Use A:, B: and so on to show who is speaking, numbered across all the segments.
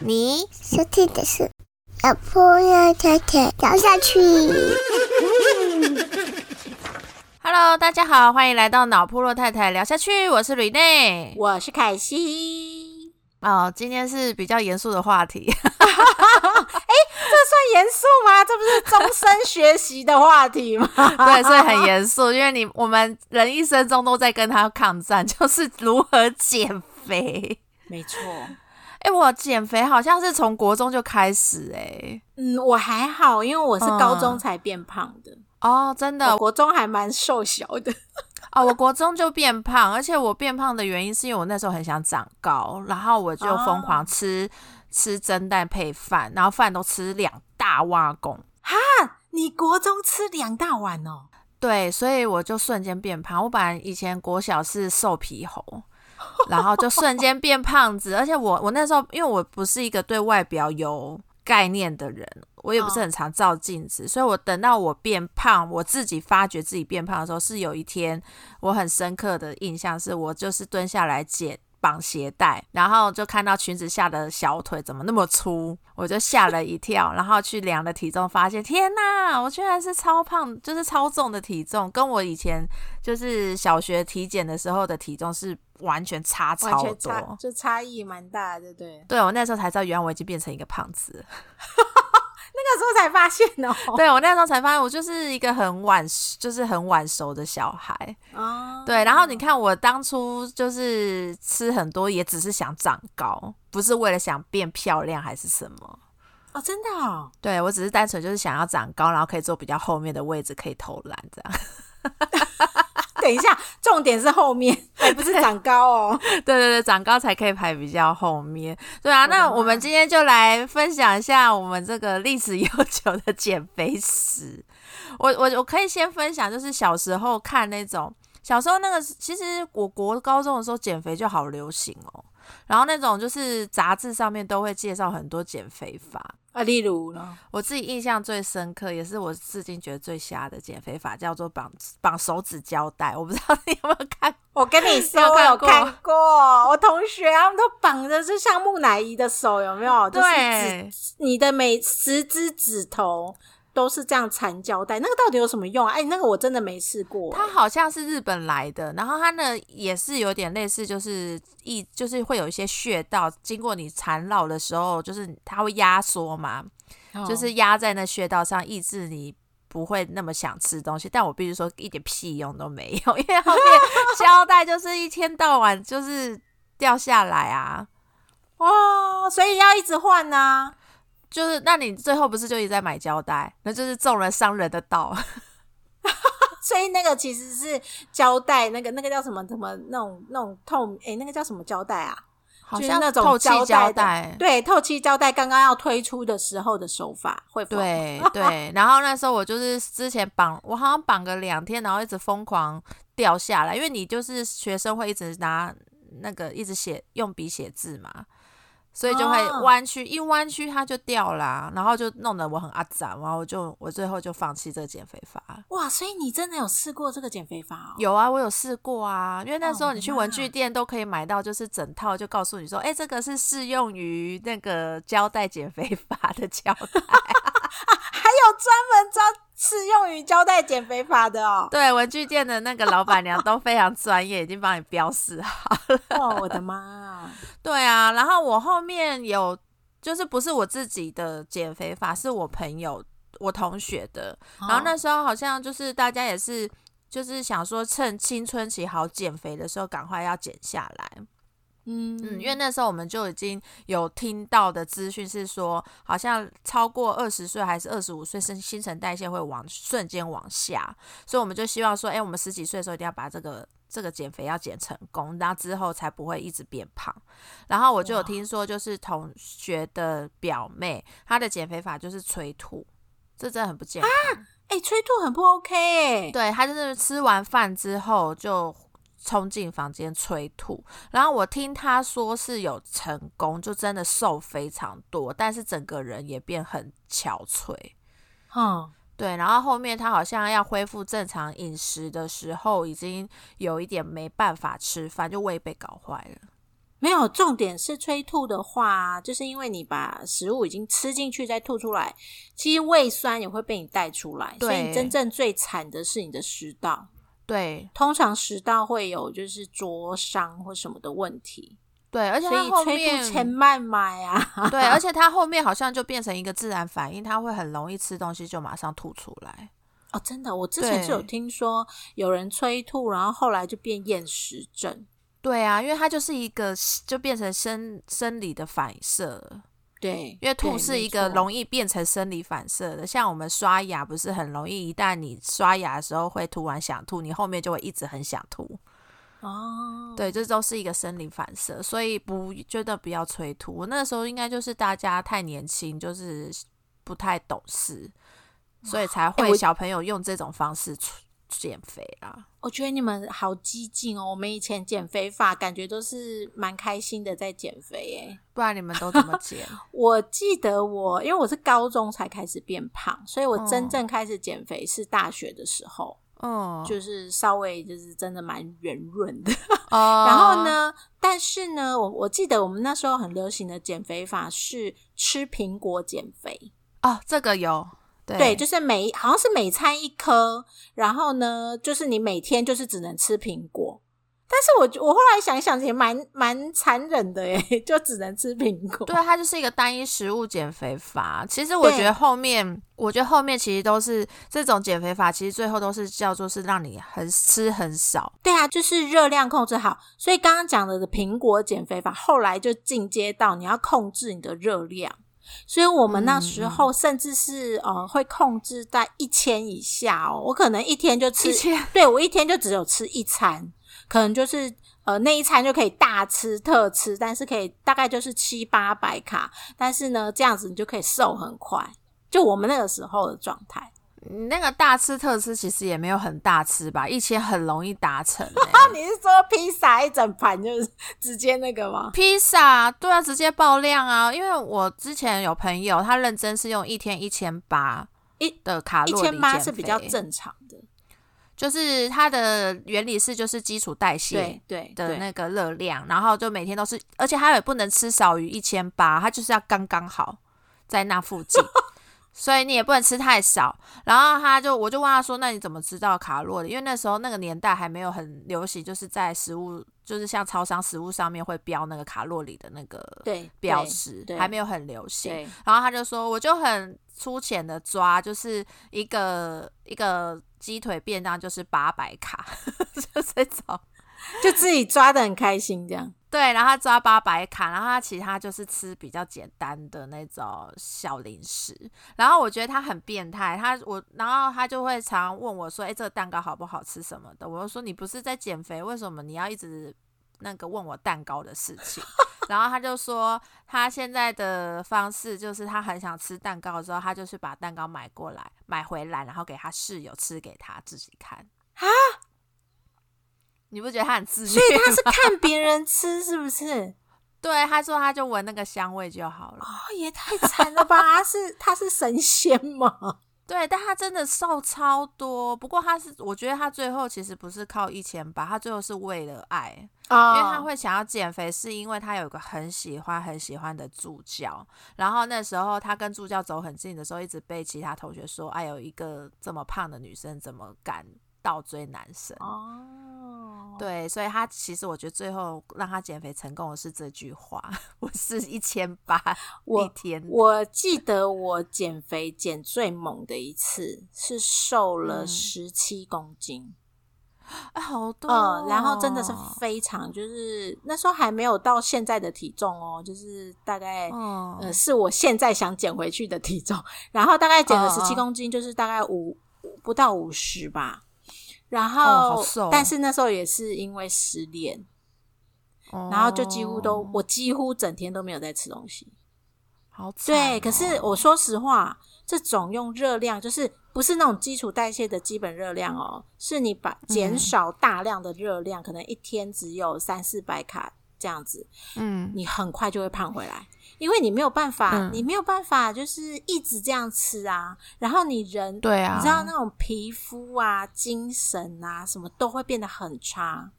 A: 你收听的是老婆要太太聊下去。
B: Hello，大家好，欢迎来到脑破落太太聊下去，我是吕内。
C: 我是凯西，
B: 哦，今天是比较严肃的话题，哎
C: 这算严肃吗？这不是终身学习的话题吗？
B: 对，所以很严肃，因为你我们人一生中都在跟他抗战，就是如何减肥。
C: 没错，
B: 哎、我减肥好像是从国中就开始、哎，
C: 嗯，我还好，因为我是高中
B: 嗯
C: 才变胖的，
B: 哦，真的，
C: 国中还蛮瘦小的。
B: 哦，我国中就变胖，而且我变胖的原因是因为我那时候很想长高，然后我就疯狂吃、吃蒸蛋配饭，然后饭都吃两大碗公。
C: 哈你国中吃两大碗哦？
B: 对，所以我就瞬间变胖。我本来以前国小是瘦皮猴，然后就瞬间变胖子。而且我我那时候因为我不是一个对外表有概念的人，我也不是很常照镜子，所以我等到我变胖，我自己发觉自己变胖的时候，是有一天我很深刻的印象，是我就是蹲下来解绑鞋带，然后就看到裙子下的小腿怎么那么粗，我就吓了一跳，然后去量了体重，发现天哪，我居然是超胖，就是超重的体重，跟我以前就是小学体检的时候的体重是完全差
C: 完
B: 超多。
C: 全差，就差异蛮大的，对不对？
B: 对我那时候才知道，原来我已经变成一个胖子
C: 时候才发现哦。
B: 对我那时候才发现，我就是一个很晚，就是很晚熟的小孩。
C: 哦，
B: 对，然后你看我当初就是吃很多，也只是想长高，不是为了想变漂亮还是什么。
C: 哦，真的哦。
B: 对我只是单纯就是想要长高，然后可以坐比较后面的位置，可以投篮这样。
C: 等一下，重点是后面，还不是长高哦。
B: 对 对对，长高才可以排比较后面。对啊，那我们今天就来分享一下我们这个历史悠久的减肥史。我我我可以先分享，就是小时候看那种，小时候那个，其实我国高中的时候减肥就好流行哦。然后那种就是杂志上面都会介绍很多减肥法，
C: 啊，例如呢？
B: 我自己印象最深刻，也是我至今觉得最瞎的减肥法，叫做绑绑手指胶带。我不知道你有没有看
C: 我跟你说，我
B: 有看过
C: 我同学他们都绑着，就像木乃伊的手，有没有？就是指你的每十只指头都是这样缠胶带，那个到底有什么用啊？哎，那个我真的没试过。
B: 它好像是日本来的，然后它呢也是有点类似，就是一就是会有一些穴道，经过你缠绕的时候，就是它会压缩嘛，
C: 哦
B: 就是压在那穴道上，抑制你不会那么想吃东西。但我必须说一点屁用都没有，因为后面 胶带就是一天到晚就是掉下来啊。
C: 哇，所以要一直换呐、
B: 就是，那你最后不是就一直在买胶带，那就是中了商人的道。
C: 所以那个其实是胶带，那个那个叫什么什么那种那种透哎、那个叫什么胶带啊？
B: 好像
C: 就是那种
B: 透气胶
C: 胶
B: 带，
C: 对，透气胶带刚刚要推出的时候的手法会否
B: 对对，然后那时候我就是之前绑，我好像绑个两天，然后一直疯狂掉下来，因为你就是学生会一直拿那个一直写用笔写字嘛，所以就会
C: 哦
B: 弯曲，一弯曲它就掉啦、然后就弄得我很阿杂，然后我就我最后就放弃这个减肥法。
C: 哇，所以你真的有试过这个减肥法哦？
B: 有啊，我有试过啊，因为那时候
C: 哦
B: 你去文具店都可以买到，就是整套就告诉你说，哎、这个是适用于那个胶带减肥法的胶带。
C: 还有专门招适用于胶带减肥法的哦。
B: 对，文具店的那个老板娘都非常专业，已经帮你标示好了。
C: 哦，我的妈！
B: 对啊，然后我后面有，就是不是我自己的减肥法，是我朋友、我同学的。然后那时候好像就是大家也是，就是想说趁青春期好减肥的时候，赶快要减下来。
C: 嗯
B: 嗯，因为那时候我们就已经有听到的资讯是说，好像超过二十岁还是二十五岁，新新陈代谢会往瞬间往下，所以我们就希望说，哎、我们十几岁的时候一定要把这个这个减肥要减成功，然后之后才不会一直变胖。然后我就有听说，就是同学的表妹，她的减肥法就是催吐，这真的很不健康。
C: 啊哎、催吐很不 OK 哎、
B: 对她就是吃完饭之后就冲进房间催吐。然后我听他说是有成功，就真的瘦非常多，但是整个人也变很憔悴。
C: 嗯，
B: 对，然后后面他好像要恢复正常饮食的时候，已经有一点没办法吃饭，就胃被搞坏了。
C: 没有，重点是催吐的话，就是因为你把食物已经吃进去再吐出来，其实胃酸也会被你带出来，所以真正最惨的是你的食道。
B: 对
C: 通常食道会有就是灼伤或什么的问题，
B: 对，而且他后面
C: 吐前慢买啊。
B: 对，而且 他后面好像就变成一个自然反应，他会很容易吃东西就马上吐出来。
C: 哦，真的，我之前是有听说有人催吐，然后后来就变厌食症。
B: 对啊，因为它就是一个就变成生生理的反射了，
C: 对，
B: 因为吐是一个容易变成生理反射的，像我们刷牙不是很容易，一旦你刷牙的时候会突然想吐，你后面就会一直很想吐。
C: 哦，
B: 对，这都是一个生理反射，所以不觉得不要催吐。我那时候应该就是大家太年轻，就是不太懂事，所以才会小朋友用这种方式出减肥啦。
C: 我觉得你们好激进哦！我们以前减肥法感觉都是蛮开心的在减肥诶。
B: 不然你们都怎么减？
C: 我记得我因为我是高中才开始变胖，所以我真
B: 嗯
C: 正开始减肥是大学的时候，
B: 嗯，
C: 就是稍微就是真的蛮圆润的。
B: 哦，
C: 然后？呢，但是呢，我我记得我们那时候很流行的减肥法是吃苹果减肥。
B: 哦，这个有，对
C: 对，就是每好像是每餐一颗，然后呢，就是你每天就是只能吃苹果。但是我我后来想一想，也蛮蛮残忍的耶，就只能吃苹果。
B: 对，它就是一个单一食物减肥法。其实我
C: 对
B: 觉得后面，我觉得后面其实都是这种减肥法，其实最后都是叫做是让你很吃很少。
C: 对啊，就是热量控制好。所以刚刚讲的苹果减肥法，后来就进阶到你要控制你的热量。所以我们那时候甚至是、呃会控制在一千以下哦，我可能一天就吃
B: 一
C: 对我一天就只有吃一餐，可能就是呃那一餐就可以大吃特吃，但是可以大概就是七八百卡，但是呢这样子你就可以瘦很快，就我们那个时候的状态。
B: 你那个大吃特吃其实也没有很大吃吧，一千很容易达成、欸。
C: 你是说披萨一整盘就是直接那个吗？
B: 披萨，对啊，直接爆量啊！因为我之前有朋友，他认真是用一天一千八
C: 一
B: 的卡路里一
C: 千八是比较，正常的，
B: 就是它的原理是就是基础代谢
C: 对
B: 的那个热量，然后就每天都是，而且它也不能吃少于一千八，它就是要刚刚好在那附近。所以你也不能吃太少，然后他就我就问他说：“那你怎么知道卡路里？因为那时候那个年代还没有很流行，就是在食物，就是像超商食物上面会标那个卡路里的那个标识，
C: 对
B: 还没有很流行。然后他就说，我就很粗浅的抓，就是一个一个鸡腿便当就是八百卡，就这种。
C: 就自己抓的很开心这样。
B: 对，然后他抓八百卡，然后他其他就是吃比较简单的那种小零食。然后我觉得他很变态，他我然后他就会常问我说：“哎，这个蛋糕好不好吃什么的？”我就说：“你不是在减肥，为什么你要一直那个问我蛋糕的事情？” 然后他就说，他现在的方式就是他很想吃蛋糕的时候，他就是把蛋糕买过来买回来，然后给他室友吃给他自己看
C: 啊。
B: 你不觉得他很自虐？
C: 所以他是 看别人吃，是不是？
B: 对，他说他就闻那个香味就好了。
C: 哦，也太惨了吧！他是他是神仙吗？
B: 对，但他真的瘦超多。不过他是，我觉得他最后其实不是靠一千八，他最后是为了爱，
C: 哦
B: 因为他会想要减肥，是因为他有一个很喜欢很喜欢的助教。然后那时候他跟助教走很近的时候，一直被其他同学说：“哎，有一个这么胖的女生，怎么敢倒追男生？”
C: 哦，
B: 对，所以他其实我觉得最后让他减肥成功的是这句话：“我是一千八
C: 我
B: 一天。”
C: 我记得我减肥减最猛的一次是瘦了
B: 嗯
C: 十七公斤，
B: 哎，好多、
C: 然后真的是非常，就是那时候还没有到现在的体重哦，就是大概、
B: 嗯
C: 呃是我现在想减回去的体重，然后大概减了
B: 嗯
C: 十七
B: 嗯
C: 公斤，就是大概五不到五十吧。然
B: 哦
C: 后，
B: 好瘦哦。
C: 但是那时候也是因为失恋，然后就几乎都、
B: 哦
C: 我几乎整天都没有在吃东西。
B: 好惨。
C: 对，
B: 哦
C: 可是我说实话，这种用热量就是不是那种基础代谢的基本热量哦，是你把减少大量的热量，可能一天只有三四百卡这样子，
B: 嗯，
C: 你很快就会胖回来，因为你没有办法，
B: 嗯
C: 你没有办法就是一直这样吃啊，然后你人
B: 对啊，
C: 你知道那种皮肤啊、精神啊什么都会变得很差。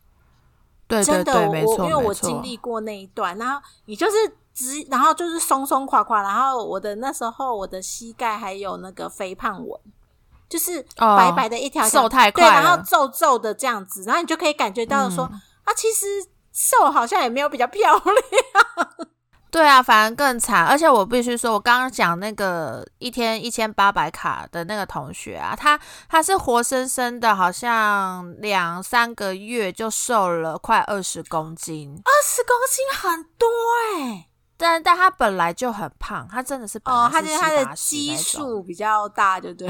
B: 对对
C: 真的，我
B: 没错，
C: 我因为我经历过那一段，然后你就是直，然后就是松松垮垮，然后我的那时候我的膝盖还有那个肥胖纹，就是
B: 哦
C: 白白的一条条
B: 瘦太
C: 对，
B: 快
C: 然后皱皱的这样子，然后你就可以感觉到说、
B: 嗯
C: 啊，其实瘦好像也没有比较漂亮。
B: 对啊，反而更惨。而且我必须说，我刚刚讲那个一天一千八百卡的那个同学啊，他他是活生生的，好像两三个月就瘦了快二十公斤。
C: 二十公斤很多哎、
B: 但但他本来就很胖，他真的是本
C: 哦，他就是他的基数比较大，对不对？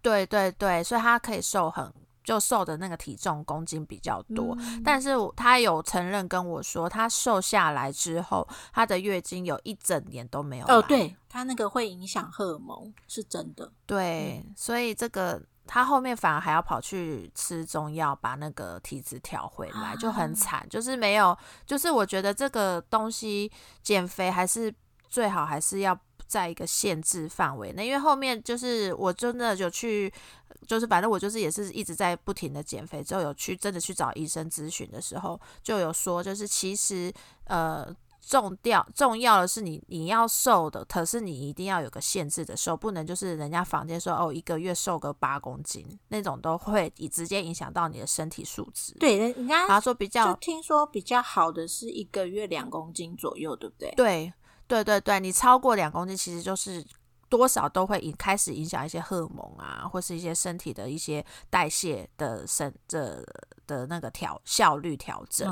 B: 对对对，所以他可以瘦很就瘦的那个体重公斤比较多。
C: 嗯
B: 但是我他有承认跟我说，他瘦下来之后，他的月经有一整年都没有
C: 哦，
B: 来
C: 对，他那个会影响荷尔蒙，是真的。
B: 对，所以这个他后面反而还要跑去吃中药，把那个体质调回来，就
C: 啊
B: 很惨。就是没有，就是我觉得这个东西减肥还是最好还是要在一个限制范围内，因为后面就是我真的有去。就是反正我就是也是一直在不停的减肥，之后有去真的去找医生咨询的时候，就有说，就是其实呃重要重要的是你你要瘦的，可是你一定要有个限制的瘦，不能就是人家房间说哦一个月瘦个八公斤那种都会以直接影响到你的身体素质。，
C: 对，人人家
B: 他说比
C: 就
B: 较
C: 听说比较好的是一个月两公斤左右，对不对？
B: 对对对对，你超过两公斤，其实就是多少都会影开始影响一些荷尔蒙啊，或是一些身体的一些代谢的生这的那个调效率调整。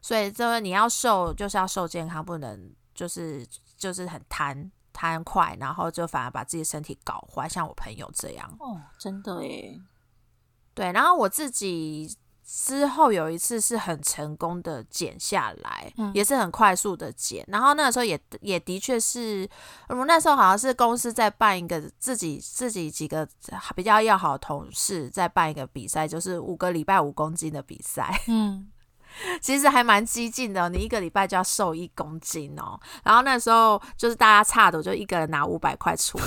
B: 所以这个你要瘦，就是要瘦健康，不能就是就是很贪贪快，然后就反而把自己身体搞坏，像我朋友这样。
C: 哦，真的耶，
B: 对，然后我自己之后有一次是很成功的减下来，
C: 嗯
B: 也是很快速的减。然后那个时候也也的确是，我们那时候好像是公司在办一个自己自己几个比较要好的同事在办一个比赛，就是五个礼拜五公斤的比赛。
C: 嗯，
B: 其实还蛮激进的哦、你一个礼拜就要瘦一公斤哦。然后那时候就是大家差的，我就一个人拿五百块出来，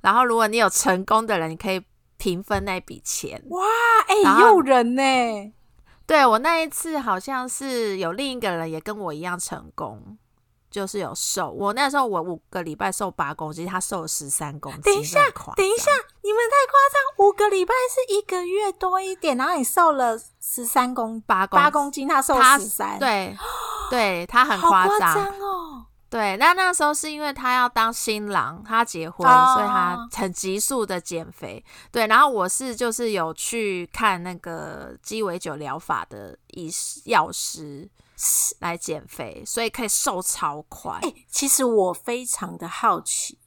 B: 然后如果你有成功的人，你可以平分那笔钱。
C: 哇，哎、诱人呢，
B: 对我那一次好像是有另一个人也跟我一样成功，就是有瘦。我那时候我五个礼拜瘦八公斤，他瘦了十三公斤。
C: 等一下等一下，你们太夸张，五个礼拜是一个月多一点，然后你瘦了十三公
B: 八公
C: 八公斤，他瘦
B: 他
C: 十三，，
B: 对对，他很
C: 好夸。
B: 张
C: 哦，
B: 对，那那时候是因为他要当新郎，他结婚，
C: 哦
B: 所以他很急速的减肥。对，然后我是就是有去看那个鸡尾酒疗法的医师药师来减肥，所以可以瘦超快。
C: 哎、其实我非常的好奇，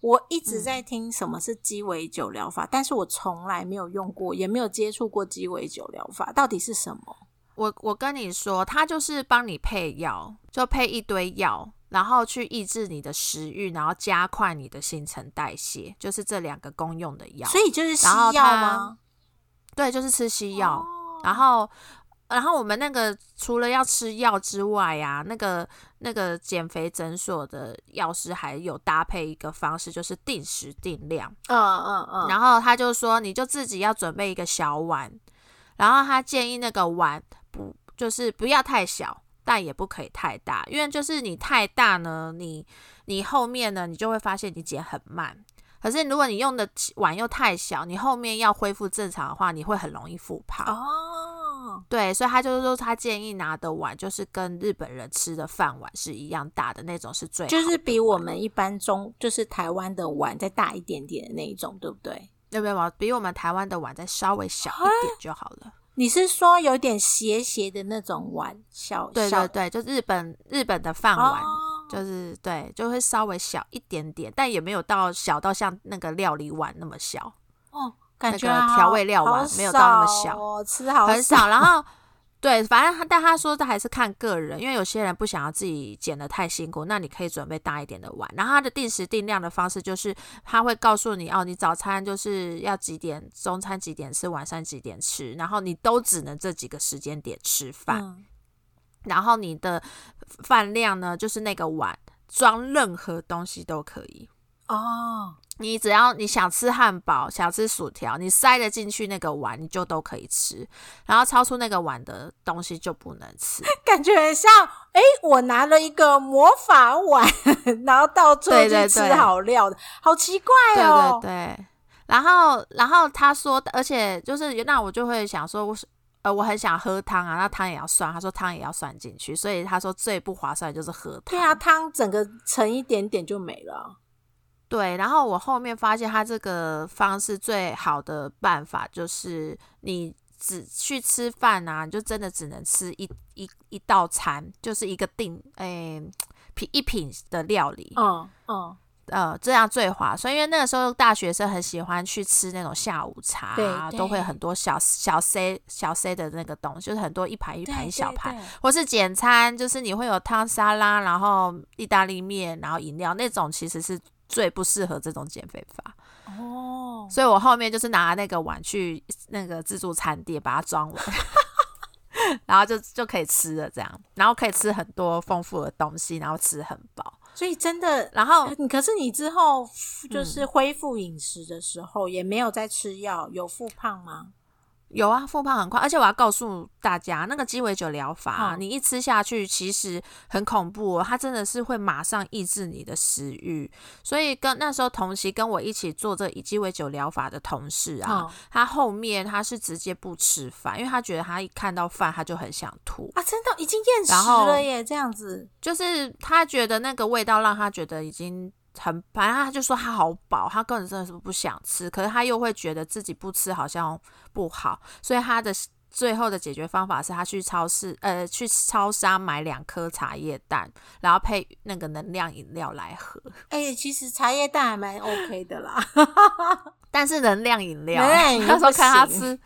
C: 我一直
B: 嗯
C: 在听什么是鸡尾酒疗法，但是我从来没有用过，也没有接触过鸡尾酒疗法，到底是什么？
B: 我我跟你说，他就是帮你配药，就配一堆药，然后去抑制你的食欲，然后加快你的新陈代谢，就是这两个公用的药。
C: 所以就是西药吗？
B: 对，就是吃西药。
C: 哦
B: 然后，然后我们那个除了要吃药之外啊，那个那个减肥诊所的药师还有搭配一个方式，就是定时定量。
C: 嗯嗯嗯，
B: 然后他就说，你就自己要准备一个小碗，然后他建议那个碗不就是不要太小，但也不可以太大，因为就是你太大呢，你你后面呢，你就会发现你减很慢。可是如果你用的碗又太小，你后面要恢复正常的话，你会很容易复胖。
C: 哦，
B: 对，所以他就是说，他建议拿的碗就是跟日本人吃的饭碗是一样大的那种，是最好
C: 就是比我们一般中，就是台湾的碗再大一点点的那一种，对不对？
B: 有没有比我们台湾的碗再稍微小一点就好了。
C: 你是说有点斜斜的那种碗，小小
B: 对对对，就日本日本的饭碗，
C: 哦
B: 就是对，就会稍微小一点点，但也没有到小到像那个料理碗那么小，
C: 哦，感觉
B: 那个调味料碗
C: 好
B: 没有到那么小
C: 哦，吃好
B: 很少。然后对，反正他但他说这还是看个人，因为有些人不想要自己剪的太辛苦，那你可以准备大一点的碗。然后他的定时定量的方式就是他会告诉你哦，你早餐就是要几点，中餐几点吃，晚上几点吃，然后你都只能这几个时间点吃饭。
C: 嗯
B: 然后你的饭量呢，就是那个碗装任何东西都可以。
C: 哦，
B: 你只要你想吃汉堡、想吃薯条，你塞得进去那个碗，你就都可以吃。然后超出那个碗的东西就不能吃。
C: 感觉很像，哎、我拿了一个魔法碗，然后到处
B: 对对
C: 去吃好料的，好奇怪
B: 对
C: 哦。
B: 对对。然后，然后他说，而且就是那我就会想说，我是呃，我很想喝汤啊，那汤也要算。他说汤也要算进去，所以他说最不划算的就是喝汤。
C: 对啊，汤整个盛一点点就没了。
B: 对，然后我后面发现他这个方式最好的办法就是你只去吃饭啊，你就真的只能吃一一一道餐，就是一个定诶品一品的料理，
C: 嗯嗯，
B: 呃，这样最划算。因为那个时候大学生很喜欢去吃那种下午茶、啊，都会很多小小 C 小 C 的那个东西，就是很多一盘一盘一小盘，或是简餐，就是你会有汤沙拉，然后意大利面，然后饮料那种，其实是最不适合这种减肥法。
C: 哦，
B: 所以我后面就是拿那个碗去那个自助餐店把它装完，然后就就可以吃了这样，然后可以吃很多丰富的东西，然后吃很饱。
C: 所以真的，
B: 然后
C: 呃可是你之后
B: 嗯
C: 就是恢复饮食的时候，也没有在吃药，有复胖吗？
B: 有啊，复胖很快，而且我要告诉大家，那个鸡尾酒疗法啊、
C: 嗯
B: 你一吃下去，其实很恐怖哦，它真的是会马上抑制你的食欲。所以跟那时候同期跟我一起做这鸡尾酒疗法的同事啊，
C: 嗯
B: 他后面他是直接不吃饭，因为他觉得他一看到饭他就很想吐，
C: 啊，真的已经厌食了耶，这样子。
B: 就是他觉得那个味道让他觉得已经很，反正他就说他好饱，他根本真的是不想吃，可是他又会觉得自己不吃好像不好，所以他的最后的解决方法是他去超市，呃，去超商买两颗茶叶蛋，然后配那个能量饮料来喝。
C: 哎、其实茶叶蛋还蛮 OK 的啦。
B: 但是能量饮料，
C: 能量饮料
B: 那时候看他吃，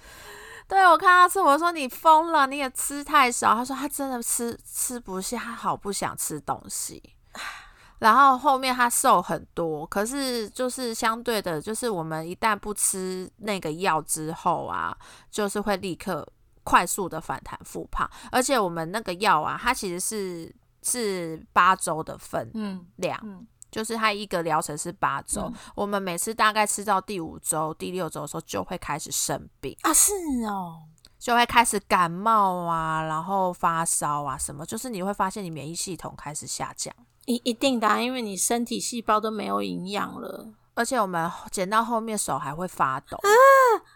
B: 对我看他吃，我说你疯了，你也吃太少。他说他真的吃吃不下，他好不想吃东西。然后后面他瘦很多，可是就是相对的，就是我们一旦不吃那个药之后啊，就是会立刻快速的反弹复胖，而且我们那个药啊，它其实是是八周的分
C: 嗯
B: 量，
C: 嗯，
B: 就是它一个疗程是八周，
C: 嗯。
B: 我们每次大概吃到第五周、第六周的时候就会开始生病，
C: 啊，是哦，
B: 就会开始感冒啊，然后发烧啊什么，就是你会发现你免疫系统开始下降。
C: 一一定的啊、因为你身体细胞都没有营养了，
B: 而且我们剪到后面手还会发抖啊，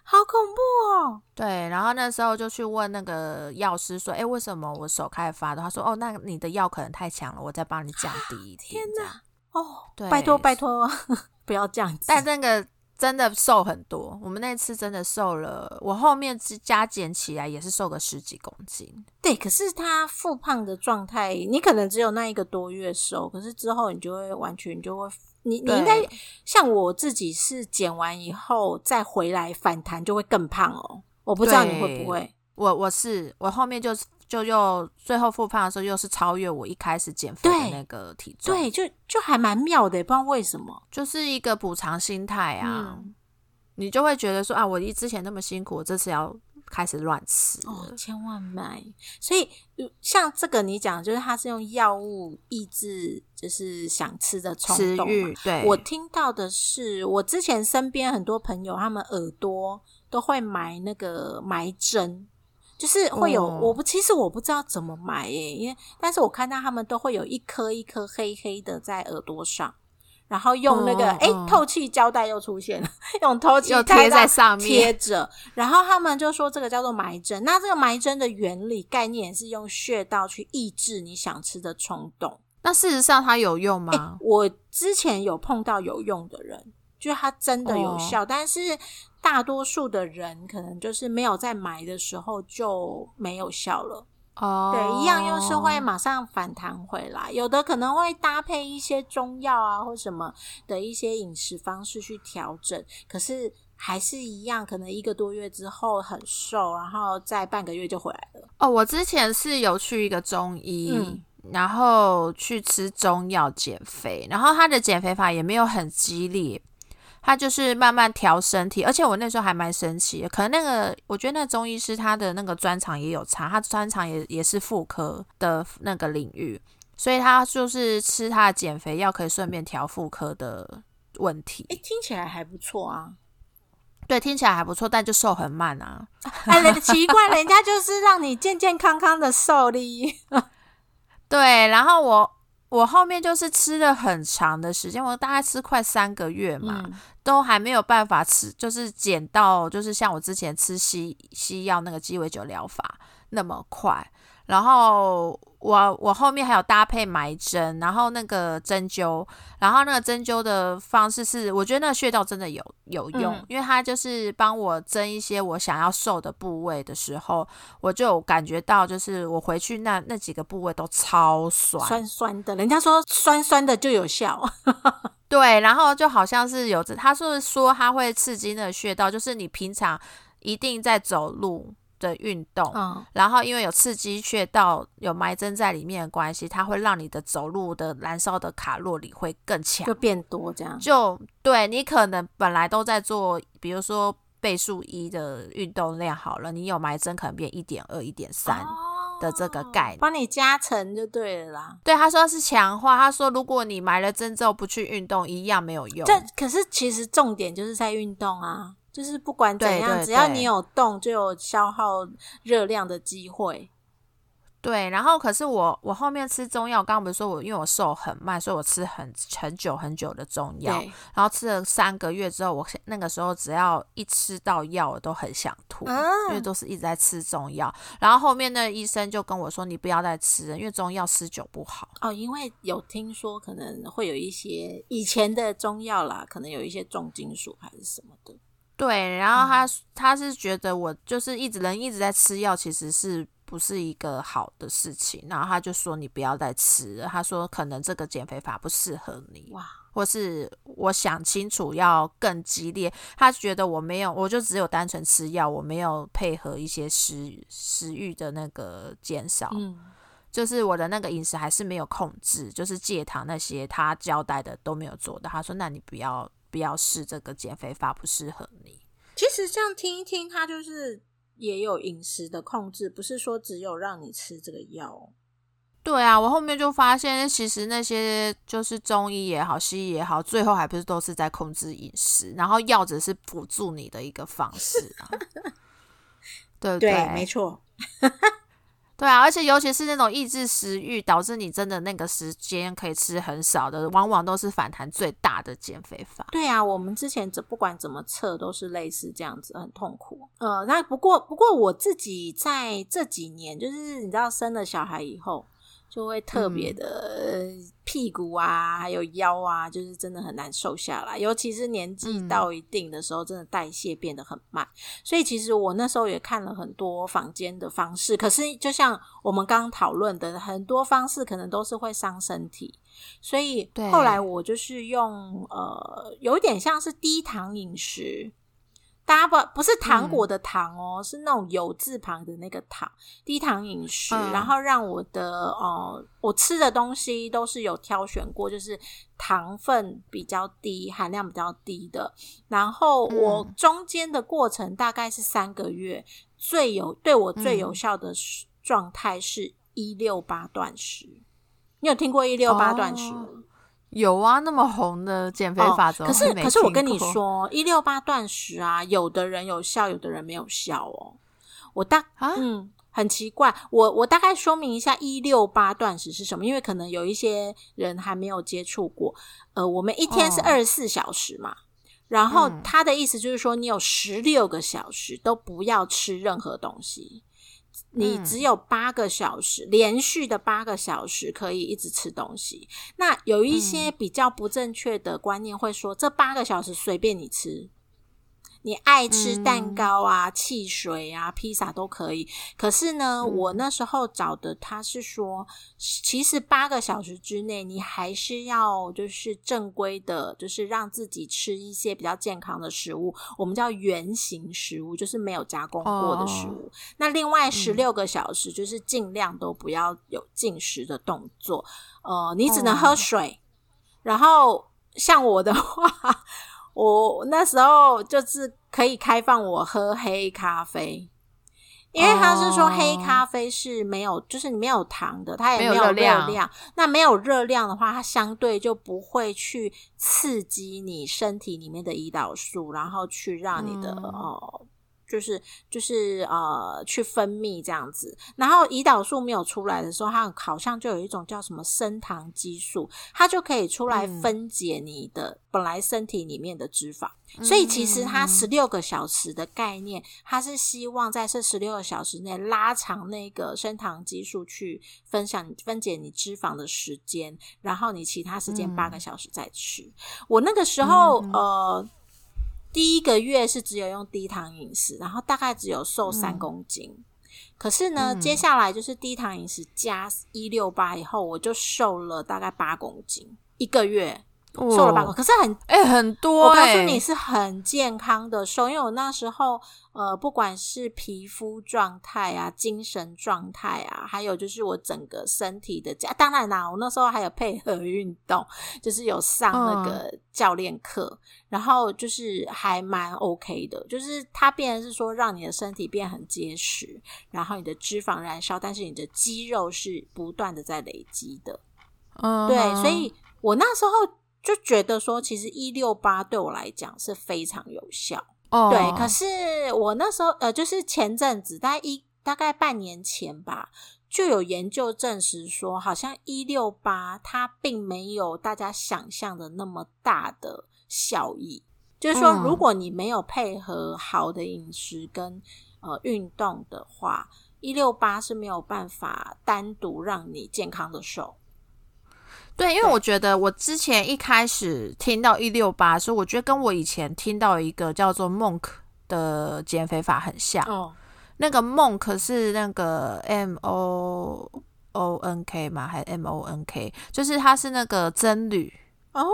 C: 好恐怖哦。
B: 对。然后那时候就去问那个药师说：“哎，为什么我手开始发抖？”他说：“哦，那你的药可能太强了，我再帮你降低一点。”天哪
C: 哦，
B: 对
C: 拜托拜托，不要这样子。
B: 但那个真的瘦很多，我们那次真的瘦了，我后面是加减起来也是瘦个十几公斤。
C: 对，可是他复胖的状态，你可能只有那一个多月瘦，可是之后你就会完全就会，你你应该像我自己是减完以后再回来反弹就会更胖哦。我不知道你会不会？
B: 我我是我后面就就又最后复胖的时候，又是超越我一开始减肥的那个体重，，
C: 对，就就还蛮妙的，不知道为什么。
B: 就是一个补偿心态啊，
C: 嗯
B: 你就会觉得说啊，我一之前那么辛苦，我这次要开始乱吃了。
C: 哦，千万买。所以呃像这个你讲，就是它是用药物抑制，就是想吃的冲动
B: 对，
C: 我听到的是，我之前身边很多朋友，他们耳朵都会埋那个埋针，就是会有、
B: 哦
C: 我不，其实我不知道怎么买耶，因为但是我看到他们都会有一颗一颗黑黑的在耳朵上。然后用那个
B: 哦
C: 哎、
B: 哦
C: 透气胶带又出现了，用透气
B: 贴在上面
C: 贴着，然后他们就说这个叫做埋针。那这个埋针的原理概念也是用穴道去抑制你想吃的冲动。
B: 那事实上它有用
C: 哎、
B: 吗？
C: 我之前有碰到有用的人，就它真的有效，但是大多数的人可能就是没有在买的时候就没有效了。
B: 哦，
C: 对，一样又是会马上反弹回来，有的可能会搭配一些中药啊或什么的一些饮食方式去调整，可是还是一样，可能一个多月之后很瘦，然后再半个月就回来了。
B: 哦，我之前是有去一个中医，
C: 嗯
B: 然后去吃中药减肥，然后他的减肥法也没有很激烈，他就是慢慢调身体，而且我那时候还蛮神奇的，可能那个我觉得那个中医师他的那个专长也有差，他专长也也是妇科的那个领域，所以他就是吃他的减肥药可以顺便调妇科的问题。
C: 哎，听起来还不错啊。
B: 对，听起来还不错，但就瘦很慢啊。
C: 哎，人奇怪，人家就是让你健健康康的瘦哩。
B: 对，然后我我后面就是吃了很长的时间，我大概吃快三个月嘛，
C: 嗯
B: 都还没有办法吃，就是减到就是像我之前吃西西药那个鸡尾酒疗法那么快。然后我我后面还有搭配埋针，然后那个针灸，然后那个针灸的方式是，我觉得那个穴道真的有有用，
C: 嗯
B: 因为它就是帮我针一些我想要瘦的部位的时候，我就有感觉到，就是我回去那那几个部位都超酸，
C: 酸酸的，人家说酸酸的就有效。
B: 对，然后就好像是有着，他是说他会刺激那个穴道，就是你平常一定在走路的运动，
C: 嗯，
B: 然后因为有刺激穴道有埋针在里面的关系，它会让你的走路的燃烧的卡路里会更强
C: 就，变多这样。
B: 就对你可能本来都在做，比如说倍数一的运动量好了，你有埋针可能变一点二、一点三的这个概念。
C: 帮你加成就对了啦。
B: 对，他说是强化，他说如果你埋了针之后不去运动，一样没有用。
C: 这可是其实重点就是在运动啊，就是不管怎样，
B: 对对
C: 只要你有动，就有消耗热量的机会。
B: 对，然后可是我我后面吃中药，刚刚不是说我因为我瘦很慢，所以我吃很很久很久的中药，然后吃了三个月之后，我那个时候只要一吃到药，我都很想吐，因为
C: 嗯，
B: 都是一直在吃中药。然后后面那医生就跟我说，你不要再吃了，因为中药吃久不好。
C: 哦，因为有听说可能会有一些以前的中药啦，可能有一些重金属还是什么的。
B: 对，然后他、他是觉得我就是一直人一直在吃药，其实是不是一个好的事情。然后他就说你不要再吃了，他说可能这个减肥法不适合你。
C: 哇，
B: 或是我想清楚要更激烈，他觉得我没有，我就只有单纯吃药，我没有配合一些食食欲的那个减少，
C: 嗯，
B: 就是我的那个饮食还是没有控制，就是戒糖那些他交代的都没有做到。他说：“那你不要不要试这个减肥法，不适合你。
C: 其实这样听一听，它就是也有饮食的控制，不是说只有让你吃这个药哦。”
B: 对啊，我后面就发现，其实那些就是中医也好，西医也好，最后还不是都是在控制饮食，然后药只是辅助你的一个方式啊，对不对？
C: 没错。
B: 对啊，而且尤其是那种抑制食欲，导致你真的那个时间可以吃很少的，往往都是反弹最大的减肥法。
C: 对啊，我们之前怎不管怎么测都是类似这样子，很痛苦。呃，那不过不过我自己在这几年，就是你知道生了小孩以后，就会特别的、呃屁股啊，还有腰啊，就是真的很难瘦下来。尤其是年纪
B: 嗯
C: 到一定的时候，真的代谢变得很慢。所以其实我那时候也看了很多房间的方式，可是就像我们刚刚讨论的，很多方式可能都是会伤身体。所以
B: 对
C: 后来我就是用呃，有一点像是低糖饮食。大家不不是糖果的糖哦，是那种油字旁的那个糖，低糖饮食，
B: 嗯
C: 然后让我的呃，我吃的东西都是有挑选过，就是糖分比较低、含量比较低的。然后我
B: 嗯
C: 中间的过程大概是三个月，最有对我最有
B: 嗯
C: 效的时状态是一六八断食。你有听过一六八断食吗？
B: 哦有啊，那么红的减肥法怎么
C: 哦可是可是我跟你
B: 过，
C: 说，一六八断食啊，有的人有效，有的人没有效哦。我大
B: 啊
C: 嗯，很奇怪。我我大概说明一下一六八断食是什么，因为可能有一些人还没有接触过。呃，我们一天是
B: 哦
C: 二十四小时嘛，然后
B: 嗯
C: 他的意思就是说，你有十六个小时都不要吃任何东西。你
B: 嗯。
C: 只有八个小时，连续的八个小时可以一直吃东西。那有一些比较不正确的观念会说，这八个小时随便你吃，你爱吃蛋糕啊、汽水啊、披萨都可以。可是呢，我那时候找的他是说，其实八个小时之内，你还是要就是正规的，就是让自己吃一些比较健康的食物，我们叫原形食物，就是没有加工过的食物。那另外十六个小时，就是尽量都不要有进食的动作，呃，你只能喝水。然后像我的话。我那时候就是可以开放我喝黑咖啡，因为他是说黑咖啡是没有，就是你没有糖的，它也没有热量。那没有热量的话，它相对就不会去刺激你身体里面的胰岛素，然后去让你的哦。就是就是呃，去分泌这样子，然后胰岛素没有出来的时候，它好像就有一种叫什么升糖激素，它就可以出来分解你的本来身体里面的脂肪。所以其实它十六个小时的概念，它是希望在这十六个小时内拉长那个升糖激素去分享分解你脂肪的时间，然后你其他时间八个小时再吃。我那个时候呃。第一个月是只有用低糖饮食，然后大概只有瘦三公斤。可是呢，接下来就是低糖饮食加一六八以后，我就瘦了大概八公斤一个月。瘦了八公，可是很
B: 哎很多。
C: 我告诉你是很健康的瘦，因为我那时候呃，不管是皮肤状态啊、精神状态啊，还有就是我整个身体的加，当然啦，我那时候还有配合运动，就是有上那个教练课，然后就是还蛮 OK 的，就是它变是说让你的身体变很结实，然后你的脂肪燃烧，但是你的肌肉是不断的在累积的。嗯，对，所以我那时候。就觉得说，其实一六八对我来讲是非常有效。哦，对。可是我那时候，呃，就是前阵子，大概一大概半年前吧，就有研究证实说，好像一六八它并没有大家想象的那么大的效益。就是说，如果你没有配合好的饮食跟呃运动的话，一六八是没有办法单独让你健康的瘦。
B: 对，因为我觉得我之前一开始听到一六八的时候，我觉得跟我以前听到一个叫做 Monk 的减肥法很像。哦，那个 Monk 是那个 M O O N K 吗？还是 M O N K？就是它是那个真旅哦，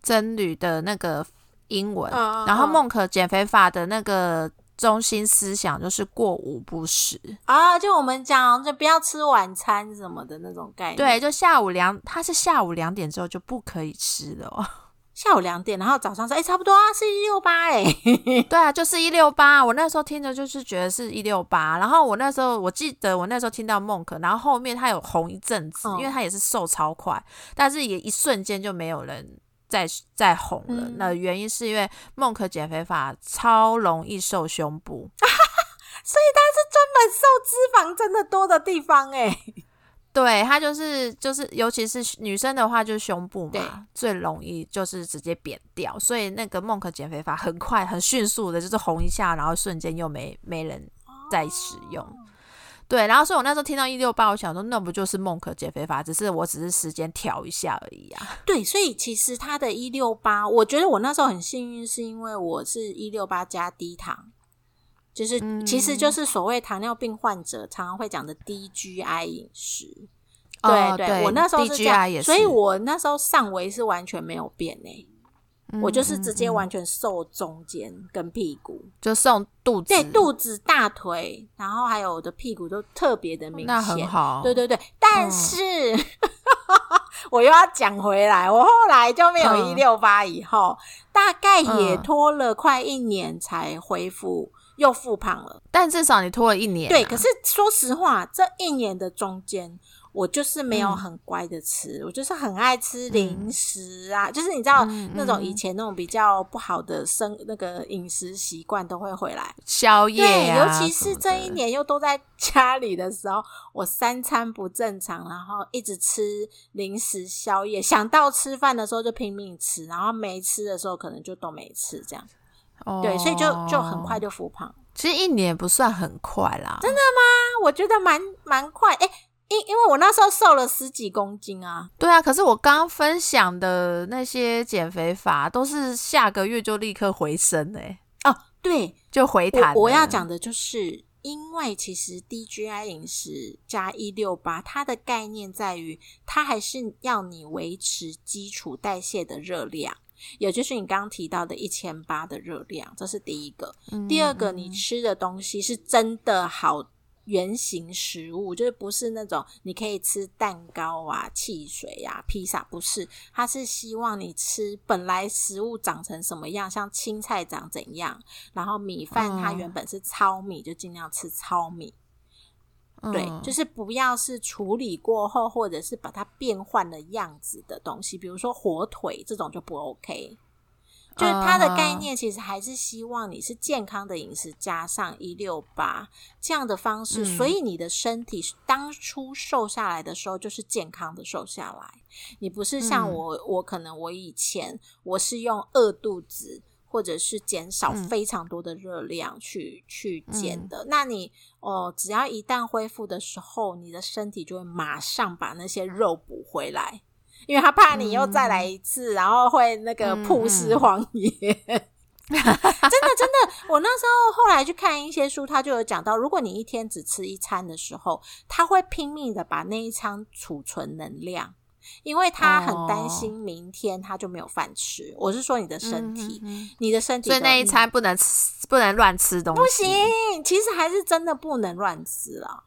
B: 真旅的那个英文。然后 Monk 减肥法的那个。中心思想就是过午不食
C: 啊，就我们讲，就不要吃晚餐什么的那种概念。
B: 对，就下午两，它是下午两点之后就不可以吃的哦。
C: 下午两点，然后早上说，哎，差不多啊，是一六八哎。
B: 对啊，就是一六八。我那时候听着就是觉得是一六八，然后我那时候我记得我那时候听到孟可，然后后面他有红一阵子，因为他也是瘦超快，但是也一瞬间就没有人。再再红了，那原因是因为梦可减肥法超容易瘦胸部，
C: 所以它是专门瘦脂肪真的多的地方哎。
B: 对，它就是就是，尤其是女生的话，就是胸部嘛，最容易就是直接扁掉。所以那个梦可减肥法很快很迅速的，就是红一下，然后瞬间又没没人再使用。对，然后所以我那时候听到一六八，我想说那不就是梦可减肥法，只是我只是时间调一下而已啊。
C: 对，所以其实他的一六八，我觉得我那时候很幸运，是因为我是一六八加低糖，就是其实就是所谓糖尿病患者常常会讲的低 GI 饮食。对对，我那时候是这样，所以我那时候上围是完全没有变诶。我就是直接完全瘦中间跟屁股，
B: 就瘦肚子，
C: 对，肚子、大腿，然后还有我的屁股都特别的明显，那
B: 很好。
C: 对对对，但是 我又要讲回来，我后来就没有一六八，以后大概也拖了快一年才恢复，又复胖了。
B: 但至少你拖了一年，
C: 对。可是说实话，这一年的中间。我就是没有很乖的吃，我就是很爱吃零食啊，就是你知道那种以前那种比较不好的生那个饮食习惯都会回来，
B: 宵夜
C: 对，尤其是这一年又都在家里的时候，我三餐不正常，然后一直吃零食宵夜，想到吃饭的时候就拼命吃，然后没吃的时候可能就都没吃这样，对，所以就就很快就复胖。
B: 其实一年不算很快啦，
C: 真的吗？我觉得蛮蛮快，哎。因因为我那时候瘦了十几公斤啊，
B: 对啊，可是我刚刚分享的那些减肥法都是下个月就立刻回升哎。
C: 哦，对，
B: 就回弹。
C: 我我要讲的就是，因为其实 DGI 饮食加一六八，它的概念在于，它还是要你维持基础代谢的热量，也就是你刚刚提到的一千八的热量，这是第一个。
B: 嗯
C: 第二个，你吃的东西是真的好原型食物，就是不是那种你可以吃蛋糕啊、汽水啊、披萨，不是，它是希望你吃本来食物长成什么样，像青菜长怎样，然后米饭它
B: 嗯
C: 原本是糙米，就尽量吃糙米。对，
B: 嗯
C: 就是不要是处理过后，或者是把它变换了样子的东西，比如说火腿这种就不 OK。就是它的概念其实还是希望你是健康的饮食加上一六八这样的方式，
B: 嗯。
C: 所以你的身体当初瘦下来的时候就是健康的瘦下来。你不是像
B: 嗯。
C: 我，我可能我以前我是用饿肚子。或者是减少
B: 嗯。
C: 非常多的热量去、去减的，那你哦，只要一旦恢复的时候，你的身体就会马上把那些肉补回来，因为他怕你又再来一次，然后会那个曝尸荒野。真的真的，我那时候后来去看一些书，他就有讲到，如果你一天只吃一餐的时候，他会拼命的把那一餐储存能量。因为他很担心明天他就没有饭吃。我是说你的身体，你的身体的，
B: 所以那一餐不能吃，不能乱吃东西。
C: 不行，其实还是真的不能乱吃啊。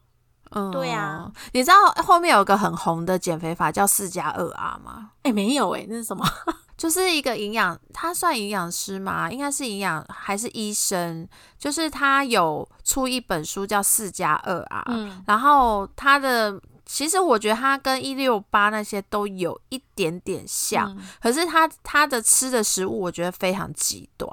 B: 嗯，
C: 对啊，
B: 你知道后面有个很红的减肥法叫四加二 R 吗？
C: 哎、没有哎、那是什么？
B: 就是一个营养，他算营养师吗？应该是营养还是医生？就是他有出一本书叫四加二 R，
C: 嗯
B: 然后他的其实我觉得他跟一六八那些都有一点点像，
C: 嗯
B: 可是他他的吃的食物我觉得非常极端，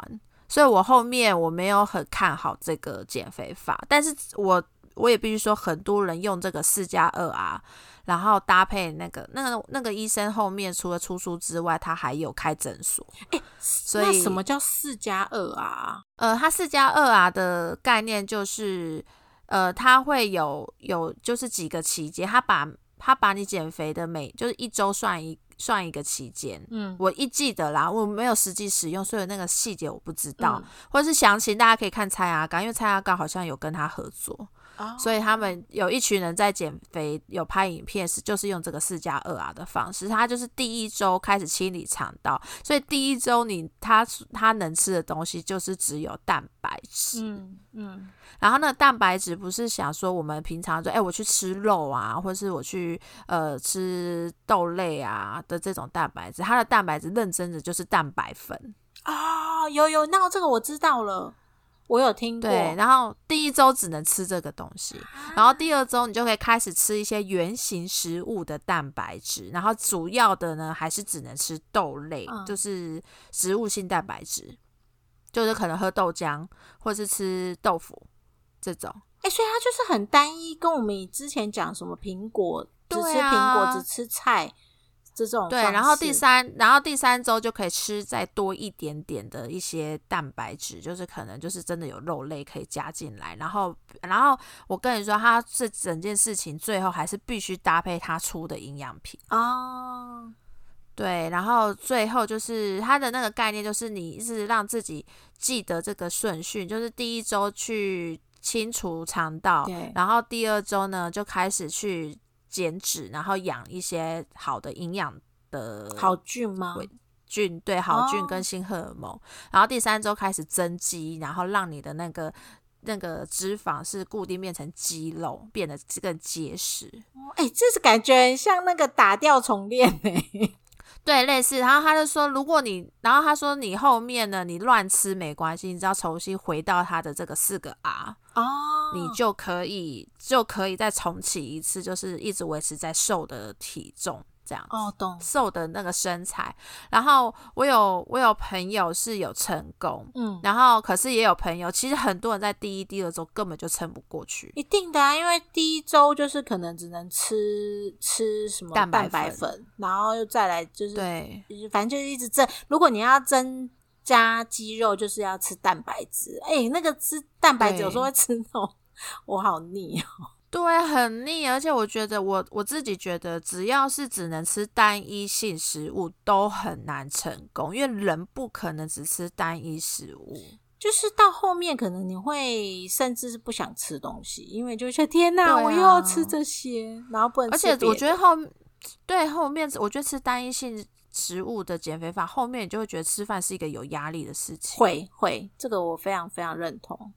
B: 所以我后面我没有很看好这个减肥法，但是我我也必须说，很多人用这个四加二啊，然后搭配那个那个那个医生后面除了出书之外，他还有开诊所，所以
C: 那什么叫四加二啊？
B: 呃，他四加二啊的概念就是，呃，他会有有就是几个期间，他把他把你减肥的每就是一周算一算一个期间。
C: 嗯，
B: 我一记得啦，我没有实际使用，所以那个细节我不知道，
C: 嗯
B: 或者是详情大家可以看蔡阿刚，因为蔡阿刚好像有跟他合作，
C: 哦。
B: 所以他们有一群人在减肥，有拍影片是就是用这个四加二啊的方式，他就是第一周开始清理肠道，所以第一周你他他能吃的东西就是只有蛋白质，
C: 嗯嗯。
B: 然后呢蛋白质不是想说我们平常说哎、我去吃肉啊，或是我去呃吃豆类啊的这种蛋白质，它的蛋白质认真的就是蛋白粉，
C: 啊、有有，那这个我知道了，我有听过。
B: 对，然后第一周只能吃这个东西，然后第二周你就可以开始吃一些原型食物的蛋白质，然后主要的呢还是只能吃豆类，
C: 嗯
B: 就是植物性蛋白质，就是可能喝豆浆或是吃豆腐这种。
C: 哎、所以它就是很单一，跟我们之前讲什么苹果只吃
B: 对
C: 苹
B: 啊
C: 果，只吃菜这种
B: 对，然后第三，然后第三周就可以吃再多一点点的一些蛋白质，就是可能就是真的有肉类可以加进来，然后，然后我跟你说，它这整件事情最后还是必须搭配它出的营养品。
C: 哦，
B: 对，然后最后就是它的那个概念，就是你一直让自己记得这个顺序，就是第一周去清除肠道，然后第二周呢就开始去减脂，然后养一些好的营养的
C: 好菌吗？
B: 菌，对好菌
C: 哦
B: 跟新荷尔蒙，然后第三周开始增肌，然后让你的那个。那个脂肪是固定变成肌肉，变得更结实。
C: 哎、这是感觉很像那个打掉重练哎、
B: 对，类似。然后他就说，如果你，然后他说你后面呢，你乱吃没关系，你只要重新回到他的这个四个 R，、
C: 哦，
B: 你就可以就可以再重启一次，就是一直维持在瘦的体重这样。
C: 哦懂，
B: 瘦的那个身材，然后我有我有朋友是有成功，
C: 嗯，
B: 然后可是也有朋友，其实很多人在第一、第二周根本就撑不过去，
C: 一定的啊，因为第一周就是可能只能吃吃什么
B: 蛋白
C: 白
B: 粉
C: 粉，然后又再来就是
B: 对，
C: 就是反正就是一直增。如果你要增加肌肉，就是要吃蛋白质。哎、那个吃蛋白质有时候会吃那种，我好腻哦。
B: 对，很腻，而且我觉得我我自己觉得，只要是只能吃单一性食物，都很难成功，因为人不可能只吃单一食物。
C: 就是到后面可能你会甚至是不想吃东西，因为就觉得天哪，
B: 啊
C: 我又要吃这些，然后不能
B: 而且
C: 吃别的，
B: 我觉得后对后面，我觉得吃单一性食物的减肥法，后面你就会觉得吃饭是一个有压力的事情。
C: 会会这个我非常非常认同。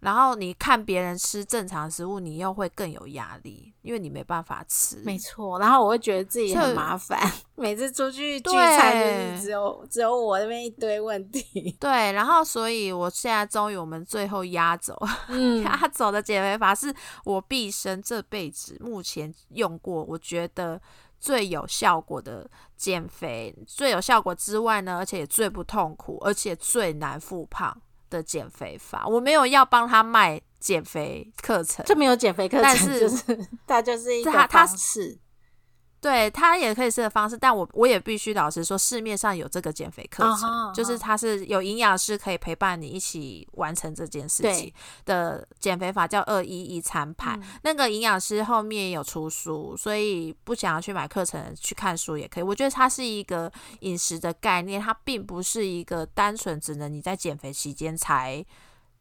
B: 然后你看别人吃正常食物，你又会更有压力，因为你没办法吃。
C: 没错，然后我会觉得自己很麻烦，每次出去聚餐就是只有只有我那边一堆问题。
B: 对，然后所以我现在终于我们最后压轴，
C: 嗯，
B: 压轴的减肥法是我毕生这辈子目前用过，我觉得最有效果的减肥，最有效果之外呢，而且也最不痛苦，而且最难复胖的减肥法。我没有要帮他卖减肥课程，
C: 就没有减肥课程，
B: 但是
C: 就是他就是一个方式。
B: 对，它也可以是的方式，但我我也必须老实说，市面上有这个减肥课程就是
C: 哈
B: 它是有营养师可以陪伴你一起完成这件事情的减肥法，叫二一一餐盘。
C: 嗯
B: 那个营养师后面有出书，所以不想要去买课程，去看书也可以。我觉得它是一个饮食的概念，它并不是一个单纯只能你在减肥期间才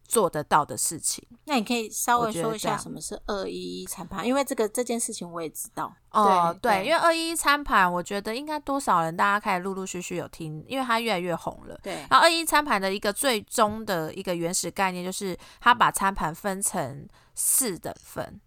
B: 做得到的事情。
C: 那你可以稍微说一下什么是二一一餐盘，因为这个这件事情我也知道。
B: 哦，
C: 对
B: 对，因为二一一餐盘，我觉得应该多少人大家开始陆陆续续有听，因为它越来越红了。
C: 对
B: 然后二一一餐盘的一个最终的一个原始概念，就是它把餐盘分成四等份，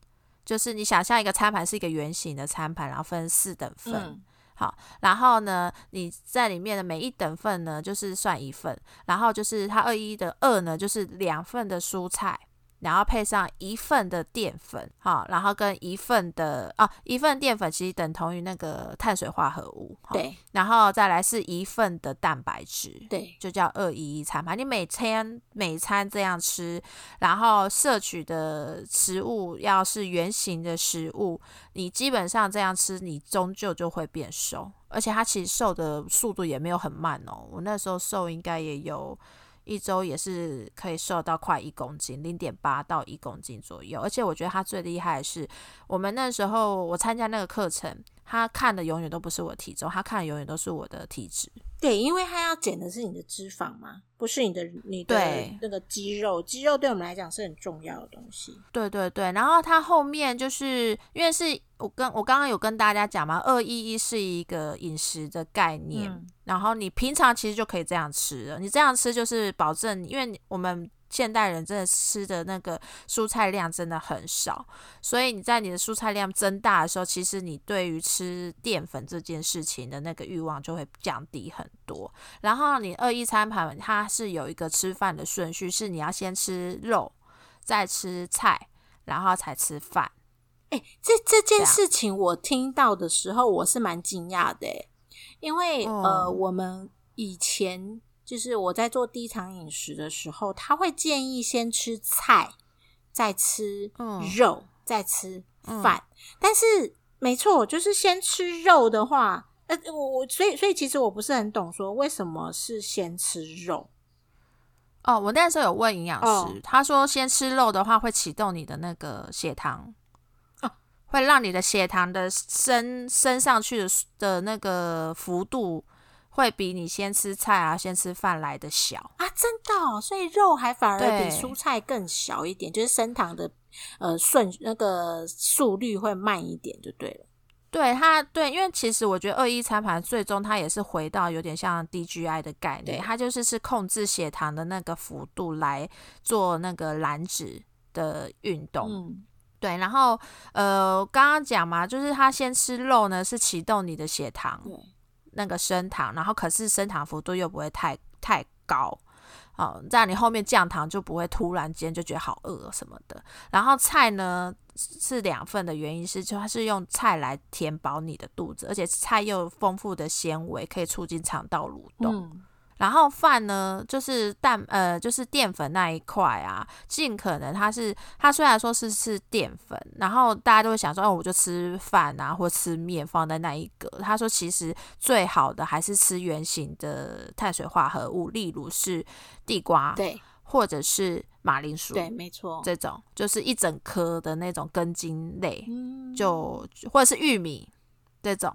B: 就是你想象一个餐盘是一个圆形的餐盘，然后分四等份。
C: 嗯
B: 好，然后呢，你在里面的每一等份呢，就是算一份，然后就是它二一的二呢，就是两份的蔬菜，然后配上一份的淀粉，好，然后跟一份的啊，一份淀粉其实等同于那个碳水化合物，
C: 对
B: 然后再来是一份的蛋白质，
C: 对
B: 就叫二一一餐盘。你每天每餐这样吃，然后摄取的食物要是圆形的食物，你基本上这样吃，你终究就会变瘦。而且它其实瘦的速度也没有很慢哦，我那时候瘦应该也有一周也是可以瘦到快一公斤，零点八到一公斤左右。而且我觉得他最厉害的是，我们那时候我参加那个课程，他看的永远都不是我的体重，他看的永远都是我的体脂。
C: 对，因为他要减的是你的脂肪嘛，不是你的你的
B: 对
C: 那个肌肉。肌肉对我们来讲是很重要的东西。
B: 对对对，然后他后面就是因为是我跟我刚刚有跟大家讲嘛，二一一是一个饮食的概念，
C: 嗯
B: 然后你平常其实就可以这样吃了，你这样吃就是保证，因为你我们。现代人真的吃的那个蔬菜量真的很少，所以你在你的蔬菜量增大的时候，其实你对于吃淀粉这件事情的那个欲望就会降低很多。然后你二一餐盘它是有一个吃饭的顺序，是你要先吃肉，再吃菜，然后才吃饭。
C: 哎、这这件事情我听到的时候，我是蛮惊讶的诶，因为、
B: 哦
C: 呃，我们以前就是我在做低糖饮食的时候，他会建议先吃菜，再吃
B: 嗯
C: 肉，再吃饭。但是没错，就是先吃肉的话，呃，我我所以所以其实我不是很懂说为什么是先吃肉。
B: 哦，我那时候有问营养师，
C: 哦
B: 他说先吃肉的话会启动你的那个血糖，
C: 哦
B: 会让你的血糖的升升上去的的那个幅度。会比你先吃菜啊，先吃饭来的小。
C: 啊，真的、哦，所以肉还反而比蔬菜更小一点，就是升糖的呃顺那个速率会慢一点，就对了。
B: 对它，对，因为其实我觉得二一餐盘最终它也是回到有点像 DGI 的概念，它就是是控制血糖的那个幅度来做那个燃脂的运动。
C: 嗯，
B: 对，然后呃，刚刚讲嘛，就是他先吃肉呢，是启动你的血糖
C: 对，
B: 那个升糖，然后可是升糖幅度又不会太太高。哦，这样你后面降糖就不会突然间就觉得好饿什么的。然后菜呢是两份的原因是，就它是用菜来填饱你的肚子，而且菜又丰富的纤维，可以促进肠道蠕动。然后饭呢，就是蛋呃，就是淀粉那一块啊，尽可能它是它虽然说是是淀粉，然后大家都会想说，哦，我就吃饭啊，或吃面放在那一格。他说，其实最好的还是吃圆形的碳水化合物，例如是地瓜，
C: 对
B: 或者是马铃薯，
C: 对，没错。
B: 这种就是一整颗的那种根茎类，
C: 嗯，
B: 就或者是玉米这种。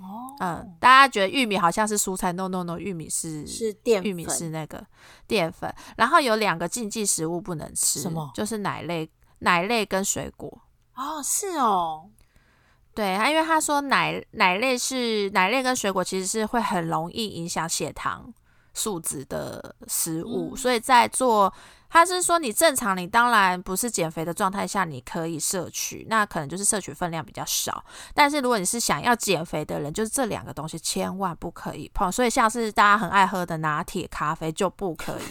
C: 哦，
B: 嗯，大家觉得玉米好像是蔬菜，no no no，玉米是
C: 是淀粉，
B: 玉米是那个淀粉。然后有两个禁忌食物不能吃，
C: 什么？
B: 就是奶类、奶类跟水果。
C: 哦，是哦，
B: 对，他因为他说奶奶类是奶类跟水果其实是会很容易影响血糖数值的食物，
C: 嗯
B: 所以在做他是说你正常你当然不是减肥的状态下你可以摄取，那可能就是摄取分量比较少。但是如果你是想要减肥的人，就是这两个东西千万不可以碰。所以像是大家很爱喝的拿铁咖啡就不可以。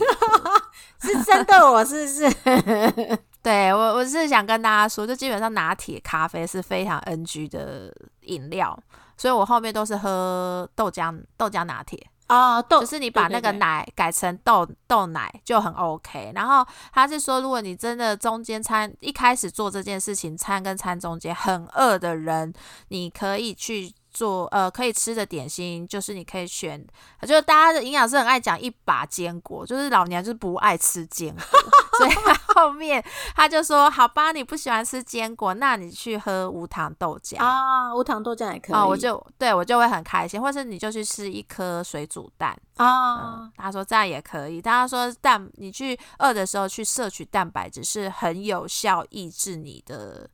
C: 是真的我是不是？
B: 对我我是想跟大家说，就基本上拿铁咖啡是非常 NG 的饮料，所以我后面都是喝豆浆豆浆拿铁，
C: 哦，豆
B: 就是你把那个奶改成豆豆奶就很 OK。然后他是说，如果你真的中间餐一开始做这件事情，餐跟餐中间很饿的人，你可以去。做呃可以吃的点心，就是你可以选，就是大家的营养师很爱讲一把坚果，就是老娘就是不爱吃坚果，所以他 后面他就说，好吧，你不喜欢吃坚果，那你去喝无糖豆浆
C: 啊，无糖豆浆也可以
B: 哦，我就对我就会很开心，或是你就去吃一颗水煮蛋，
C: 啊
B: 嗯，，他说这样也可以。他说蛋，你去饿的时候去摄取蛋白质是很有效抑制你的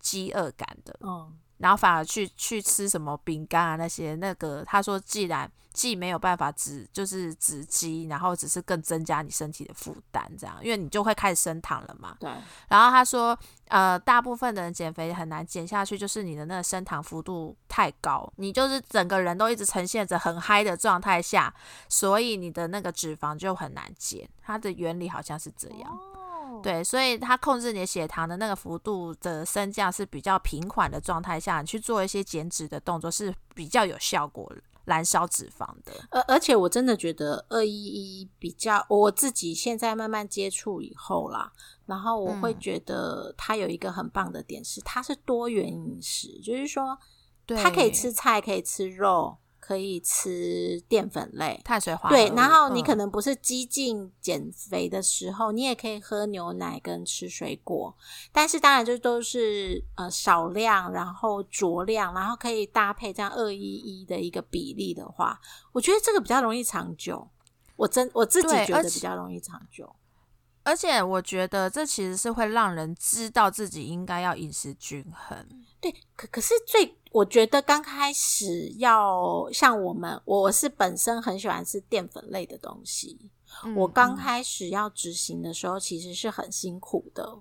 B: 饥饿感的。
C: 嗯，
B: 然后反而去去吃什么饼干啊那些，那个他说既然既没有办法止就是止饥，然后只是更增加你身体的负担，这样，因为你就会开始升糖了嘛。
C: 对，
B: 然后他说，呃，大部分的人减肥很难减下去，就是你的那个升糖幅度太高，你就是整个人都一直呈现着很嗨的状态下，所以你的那个脂肪就很难减。它的原理好像是这样。
C: 哦，
B: 对，所以它控制你的血糖的那个幅度的升降是比较平缓的状态下，你去做一些减脂的动作是比较有效果燃烧脂肪的。
C: 而而且我真的觉得二一一比较，我自己现在慢慢接触以后啦，然后我会
B: 嗯
C: 觉得它有一个很棒的点是，它是多元饮食，就是说，它可以吃菜，可以吃肉，可以吃淀粉类。
B: 碳水化合物。
C: 对，然后你
B: 嗯
C: 可能不是激进减肥的时候，你也可以喝牛奶跟吃水果，但是当然就都是呃少量，然后酌量，然后可以搭配这样二一一的一个比例的话，我觉得这个比较容易长久。我真我自己觉得比较容易长久。
B: 而且我觉得这其实是会让人知道自己应该要饮食均衡。
C: 对，可可是最我觉得刚开始要像我们，我是本身很喜欢吃淀粉类的东西，我
B: 嗯我
C: 刚开始要执行的时候，其实是很辛苦的，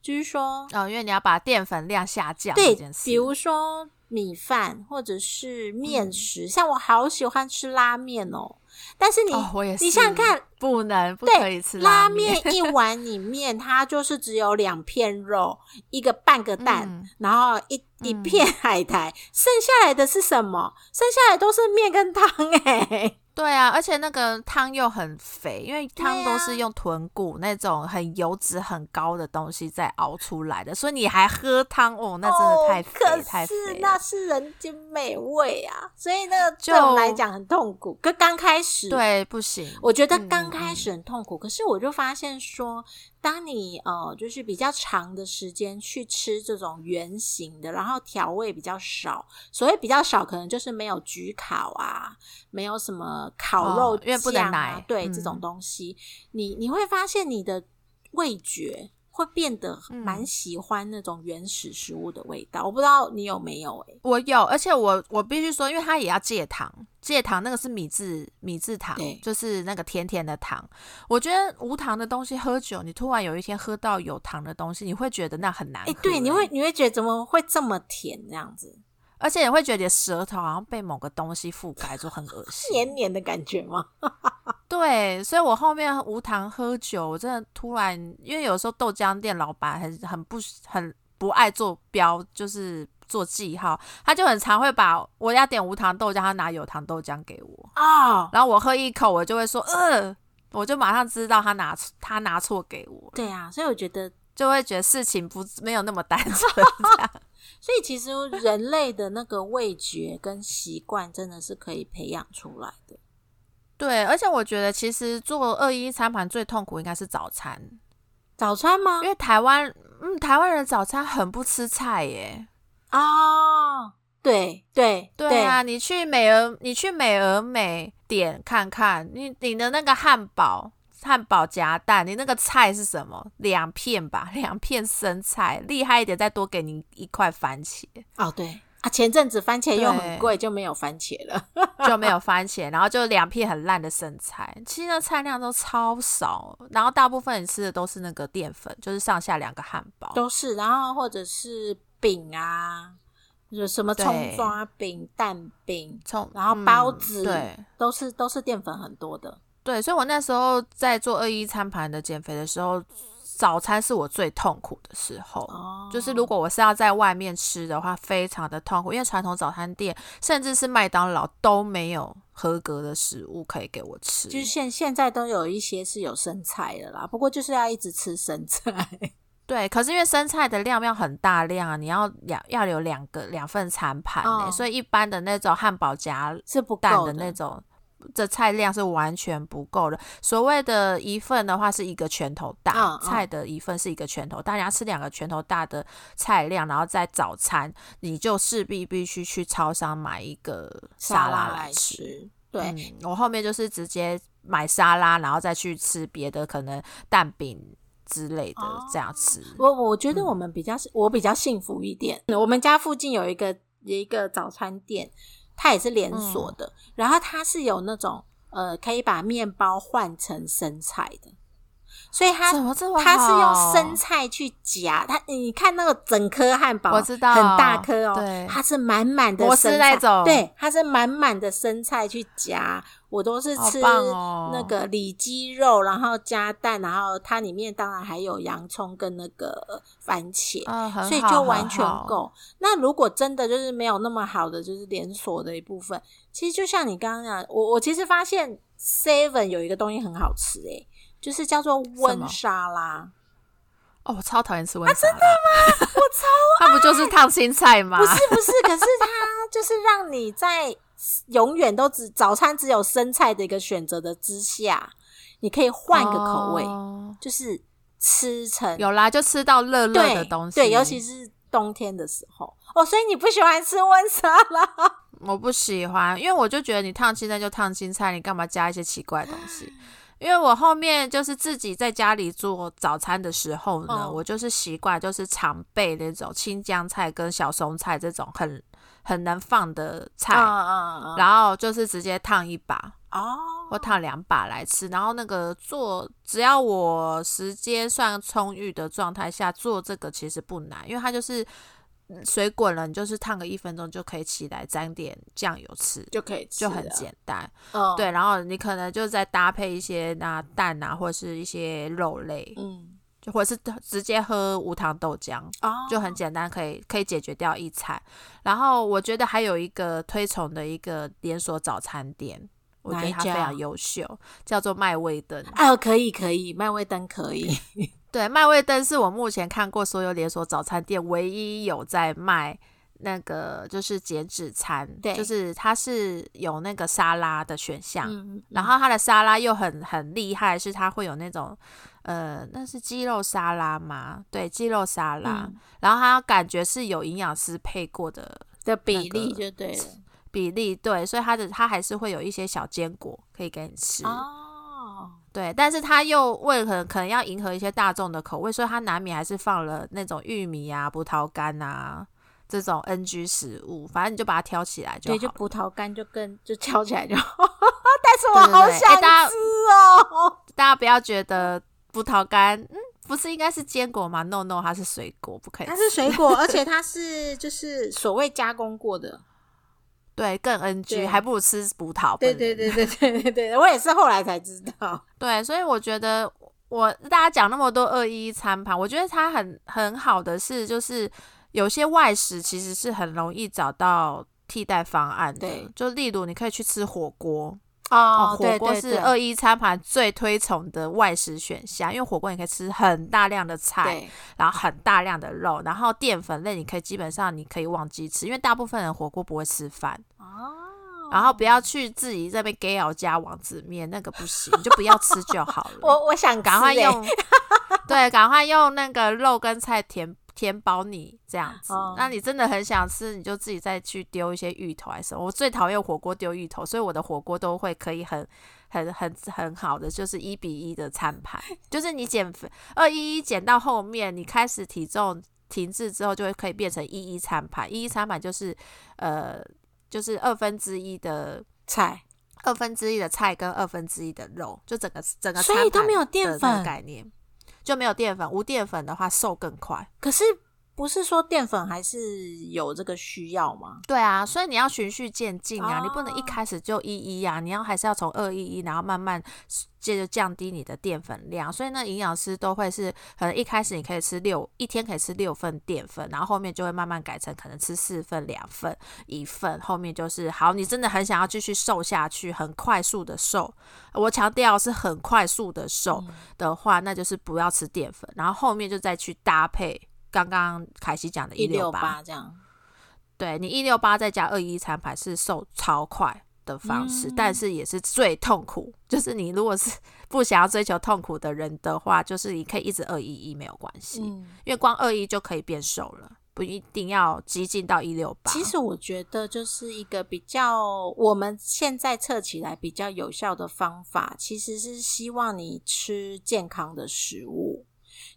C: 就是说，
B: 哦，因为你要把淀粉量下降
C: 对比如说米饭或者是面
B: 嗯。
C: 食，像我好喜欢吃拉面哦，但是你、
B: 哦，我也是，
C: 你想想看，
B: 不能不可以吃
C: 拉
B: 面，
C: 面一。碗里面，它就是只有两片肉，一个半个蛋，
B: 嗯。
C: 然后一一
B: 嗯。
C: 片海苔，剩下来的是什么？剩下来都是面跟汤哎、
B: 对啊，而且那个汤又很肥，因为汤都是用豚骨那种很油脂很高的东西再熬出来的，所以你还喝汤哦，那真的太肥、
C: 哦、
B: 太
C: 可是
B: 肥。
C: 那是人间美味啊，所以那个
B: 就
C: 对我们来讲很痛苦。跟刚开始，
B: 对，不行，
C: 我觉得
B: 嗯
C: 刚开始很痛苦，可是我就发现说，当你呃就是比较长的时间去吃这种圆形的，然后调味比较少，所谓比较少，可能就是没有焗烤啊，没有什么烤肉、
B: 哦因为不能
C: 酱啊
B: 奶
C: 对、
B: 嗯
C: 这种东西，你你会发现你的味觉。会变得蛮
B: 嗯。
C: 喜欢那种原始食物的味道，我不知道你有没有诶、
B: 我有，而且我我必须说，因为它也要戒糖，戒糖那个是米字米字糖，就是那个甜甜的糖。我觉得无糖的东西喝酒，你突然有一天喝到有糖的东西，你会觉得那很难喝、
C: 哎、对，你
B: 欸。
C: 会你会觉得怎么会这么甜这样子，
B: 而且你会觉得你的舌头好像被某个东西覆盖住，很恶心。
C: 黏黏的感觉吗？
B: 对，所以我后面无糖喝酒，我真的突然，因为有时候豆浆店老板很很不很不爱做标，就是做记号，他就很常会把我要点无糖豆浆，他拿有糖豆浆给我，
C: 哦，
B: 然后我喝一口，我就会说，呃，我就马上知道他拿错他拿错给我，
C: 对啊，所以我觉得，
B: 就会觉得事情不没有那么单纯这样。
C: 所以其实人类的那个味觉跟习惯真的是可以培养出来的。
B: 对，而且我觉得其实做二一餐盘最痛苦应该是早餐，
C: 早餐吗
B: 因？为台湾，嗯，台湾人早餐很不吃菜耶。
C: 哦，对对
B: 对啊，你去美而你去美而美点看看，你你的那个汉堡汉堡夹蛋，你那个菜是什么？两片吧，两片生菜，厉害一点再多给你一块番茄。
C: 哦，对啊，前阵子番茄又很贵，就没有番茄了，
B: 就没有番茄，然后就两片很烂的生菜，其实那菜量都超少，然后大部分你吃的都是那个淀粉，就是上下两个汉堡
C: 都是，然后或者是饼啊。有什么葱抓饼、蛋饼、
B: 葱，
C: 然后包子，
B: 对，
C: 都是都是淀粉很多的。
B: 对，所以我那时候在做二一餐盘的减肥的时候，早餐是我最痛苦的时候。哦，就是如果我是要在外面吃的话，非常的痛苦，因为传统早餐店甚至是麦当劳都没有合格的食物可以给我吃。
C: 就是现现在都有一些是有生菜的啦，不过就是要一直吃生菜。
B: 对，可是因为生菜的量要很大量啊，你要两要有两个两份餐盘呢，所以一般的那种汉堡夹
C: 是不
B: 够的那种，这菜量是完全不够的。所谓的一份的话是一个拳头大，菜的一份是一个拳头，大家吃两个拳头大的菜量，然后在早餐你就势必必须去超商买一个沙拉来吃。
C: 对，
B: 我后面就是直接买沙拉，然后再去吃别的，可能蛋饼。之类的这样吃，
C: 我我觉得我们比较我比较幸福一点。我们家附近有一个有一个早餐店，它也是连锁的，然后它是有那种呃可以把面包换成生菜的。所以它它是用生菜去夹它，你看那个整颗汉堡，
B: 我知道
C: 很大颗哦，它是满满的生菜，对，它是满满的生菜去夹。我都是吃那个里脊肉，然后加蛋，然后它里面当然还有洋葱跟那个番茄，所以就完全够。那如果真的就是没有那么好的，就是连锁的一部分，其实就像你刚刚讲，我我其实发现 Seven 有一个东西很好吃，诶。就是叫做温沙拉
B: 哦，我超讨厌吃温沙拉，
C: 真的吗？我超
B: 它不就是烫青菜吗？
C: 不是不是，可是它就是让你在永远都只早餐只有生菜的一个选择的之下，你可以换个口味，就是吃成
B: 有啦，就吃到热热的东西，
C: 对，尤其是冬天的时候哦。所以你不喜欢吃温沙拉？
B: 我不喜欢，因为我就觉得你烫青菜就烫青菜，你干嘛加一些奇怪的东西？因为我后面就是自己在家里做早餐的时候呢，我就是习惯就是常备那种青江菜跟小松菜这种很很能放的菜，然后就是直接烫一把哦，或烫两把来吃。然后那个做，只要我时间算充裕的状态下做这个其实不难，因为它就是。水滚了，你就是烫个一分钟就可以起来，沾点酱油吃
C: 就可以，
B: 就很简单。哦，对，然后你可能就再搭配一些那蛋啊，或者是一些肉类，嗯，就或者是直接喝无糖豆浆，哦，就很简单，可以可以解决掉一餐。然后我觉得还有一个推崇的一个连锁早餐店，我觉得它非常优秀，叫做麦味登。
C: 哦，可以可以，麦味登可以。
B: 对，麦味登是我目前看过所有连锁早餐店唯一有在卖那个就是减脂餐，
C: 对，
B: 就是它是有那个沙拉的选项，然后它的沙拉又很很厉害，是它会有那种呃，那是鸡肉沙拉吗？对，鸡肉沙拉，然后它感觉是有营养师配过的
C: 的比例就对了，
B: 比例对，所以它的它还是会有一些小坚果可以给你吃。对，但是他又为了可能要迎合一些大众的口味，所以他难免还是放了那种玉米啊、葡萄干啊这种 NG 食物。反正你就把它挑起来就好。
C: 对，就葡萄干就跟就挑起来就好。但是我好想吃哦！
B: 大家不要觉得葡萄干，嗯，不是应该是坚果吗？No No，它是水果，不可以。
C: 它是水果，而且 它是就是所谓加工过的。
B: 对，更 NG，还不如吃葡萄。
C: 对对对对对对对，我也是后来才知道。
B: 对，所以我觉得我大家讲那么多二一餐盘，我觉得它很很好的是，就是有些外食其实是很容易找到替代方案的。就例如你可以去吃火锅。
C: 哦，
B: 火锅是二一餐盘最推崇的外食选项，因为火锅你可以吃很大量的菜，然后很大量的肉，然后淀粉类你可以基本上你可以忘记吃，因为大部分人火锅不会吃饭哦。然后不要去自己这边给咬加王子面，那个不行，就不要吃就好了。
C: 我我想
B: 赶快用，对，赶快用那个肉跟菜填。填饱你这样子。
C: 哦
B: 那你真的很想吃，你就自己再去丢一些芋头还是什么。我最讨厌火锅丢芋头，所以我的火锅都会可以很很很很好的，就是一比一的餐盘，就是你减肥二一一减到后面，你开始体重停滞之后，就会可以变成一一餐盘。一一餐盘就是呃，就是二分之一的
C: 菜，
B: 二分之一的菜跟二分之一的肉，就整个整个
C: 所以都没有淀粉
B: 概念，就没有淀粉。无淀粉的话，瘦更快。
C: 可是不是说淀粉还是有这个需要吗？
B: 对啊，所以你要循序渐进啊，你不能一
C: 哦
B: 开始就一一啊，你要还是要从二一一，然后慢慢接着降低你的淀粉量。所以那营养师都会是，可能一开始你可以吃六，一天可以吃六份淀粉，然后后面就会慢慢改成可能吃四份、两份、一份，后面就是好，你真的很想要继续瘦下去，很快速的瘦，我强调是很快速的瘦的话，那就是不要吃淀粉，然后后面就再去搭配。刚刚凯西讲的
C: 一六
B: 六八，
C: 八这样，
B: 对你一六八再加二一餐盘是瘦超快的方式，
C: 嗯
B: 但是也是最痛苦。就是你如果是不想要追求痛苦的人的话，就是你可以一直二一一没有关系，
C: 嗯。
B: 因为光二一就可以变瘦了，不一定要激进到一六八。
C: 其实我觉得就是一个比较我们现在测起来比较有效的方法，其实是希望你吃健康的食物，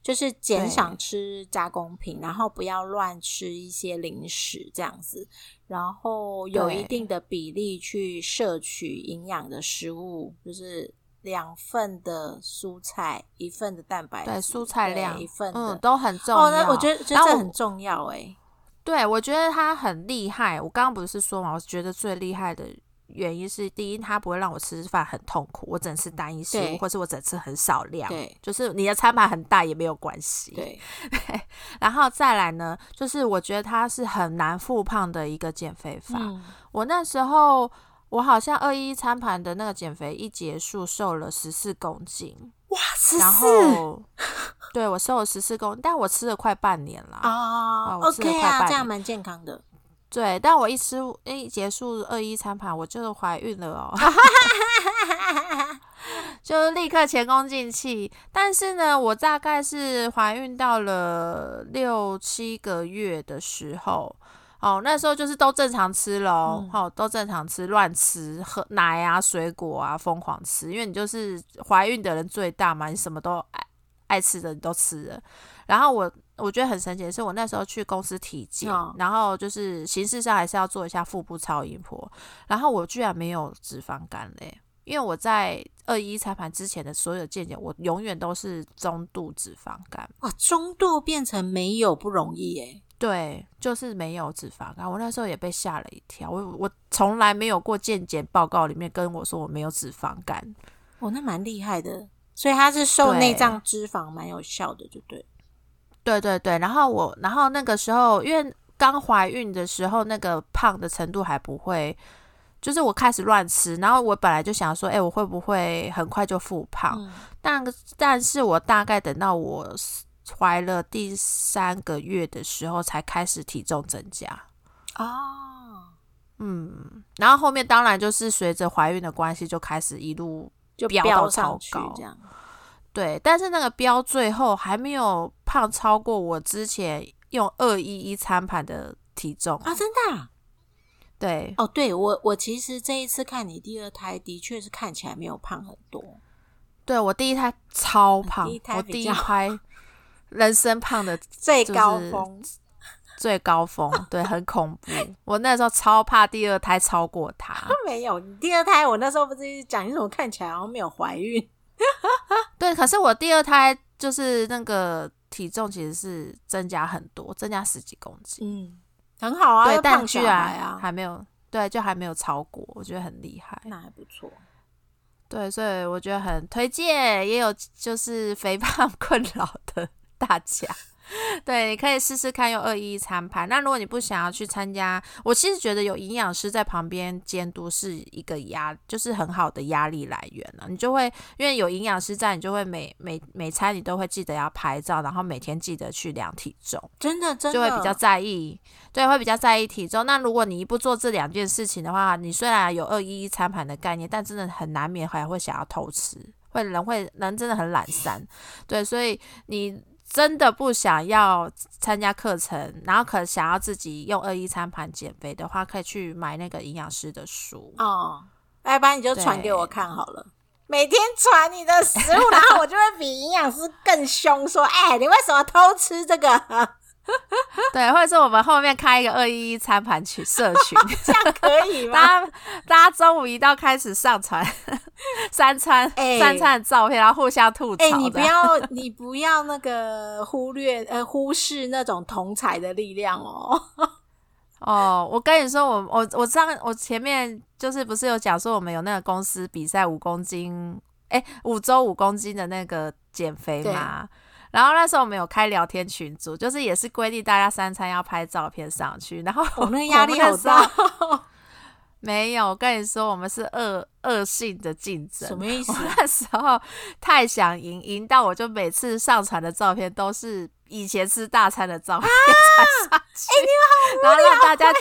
C: 就是减少吃加工品，然后不要乱吃一些零食这样子，然后有一定的比例去摄取营养的食物，就是。两份的蔬菜，一份的蛋白质，
B: 对蔬菜量
C: 一份的，
B: 嗯都很重要。
C: 哦，那我觉得这很重要哎、
B: 对，我觉得他很厉害。我刚刚不是说嘛，我觉得最厉害的原因是，第一，它不会让我吃饭很痛苦，我只能吃单一食物，或是我只能吃很少量。
C: 对
B: 就是你的餐盘很大也没有关系。
C: 对，
B: 然后再来呢，就是我觉得它是很难复胖的一个减肥法。
C: 嗯，
B: 我那时候我好像二一餐盘的那个减肥一结束，瘦了十四公斤，
C: 哇，十
B: 然
C: 四
B: 后对我瘦了十四公斤，但我吃了快半年了
C: ，OK 啊，
B: 快半
C: 这样蛮健康的。
B: 对，但我一吃一结束二一餐盘，我就怀孕了哦，就立刻前功尽弃。但是呢，我大概是怀孕到了六七个月的时候，哦，那时候就是都正常吃咯，
C: 嗯
B: 哦，都正常吃，乱吃，喝奶啊、水果啊，疯狂吃，因为你就是怀孕的人最大嘛，你什么都爱爱吃的你都吃了。然后我我觉得很神奇的是，我那时候去公司体检，
C: 哦
B: 然后就是形式上还是要做一下腹部超音波，然后我居然没有脂肪肝嘞，因为我在二一餐盘之前的所有的健检，我永远都是中度脂肪肝，
C: 哇，中度变成没有不容易耶。
B: 对，就是没有脂肪肝。我那时候也被吓了一跳，我我从来没有过健检报告里面跟我说我没有脂肪肝，
C: 哦，那蛮厉害的。所以它是瘦
B: 对
C: 内脏脂肪蛮有效的，就对。
B: 对对对，然后我，然后那个时候，因为刚怀孕的时候，那个胖的程度还不会，就是我开始乱吃，然后我本来就想说，哎，我会不会很快就复胖？
C: 嗯
B: 但但是我大概等到我怀了第三个月的时候，才开始体重增加。
C: 哦，
B: 嗯，然后后面当然就是随着怀孕的关系，就开始一路
C: 就
B: 飙到超高
C: 这样。
B: 对，但是那个标最后还没有胖超过我之前用二一一餐盘的体重
C: 啊，真的啊、
B: 对，
C: 哦，对我我其实这一次看你第二胎，的确是看起来没有胖很多。
B: 对我第一胎超胖，
C: 第一胎
B: 我第一胎 人生胖的
C: 最高峰，
B: 最高峰，对，很恐怖。我那时候超怕第二胎超过他，
C: 没有。你第二胎，我那时候不是讲你怎么看起来好像没有怀孕？
B: 对，可是我第二胎就是那个体重其实是增加很多，增加十几公斤，
C: 嗯，很好啊，
B: 对，
C: 又
B: 但居然
C: 啊，
B: 还没有，对，就还没有超过，我觉得很厉害。
C: 那还不错。
B: 对，所以我觉得很推荐，也有就是肥胖 困扰的大家，对，你可以试试看用二一一餐盘。那如果你不想要去参加，我其实觉得有营养师在旁边监督是一个压，就是很好的压力来源了。你就会因为有营养师在，你就会每每每餐你都会记得要拍照，然后每天记得去量体重。
C: 真的真的
B: 就会比较在意，对，会比较在意体重。那如果你不做这两件事情的话，你虽然有二一一餐盘的概念，但真的很难免还会想要偷吃，会人会人真的很懒散，对，所以你真的不想要参加课程，然后可能想要自己用二一餐盘减肥的话，可以去买那个营养师的书。
C: 哦，要不然你就传给我看好了。每天传你的食物，然后我就会比营养师更凶，说：“哎，你为什么偷吃这个？”
B: 对，或者是我们后面开一个二一一餐盘群社群，
C: 这样可以吗？
B: 大家大家中午一到开始上传三餐、
C: 哎
B: 三餐的照片，然后互相吐槽。
C: 哎、你不要，你不要那个忽略呃忽视那种同才的力量哦。
B: 哦，我跟你说，我我我上我前面就是不是有讲说我们有那个公司比赛五公斤，哎，五周五公斤的那个减肥嘛。然后那时候我们有开聊天群组，就是也是规定大家三餐要拍照片上去，然后
C: 我、哦、那个压力好大，
B: 没有，我跟你说，我们是恶恶性的竞争。
C: 什么意思
B: 我？那时候太想赢，赢到我就每次上传的照片都是以前吃大餐的照片 才上去，
C: 哎
B: 然后让大家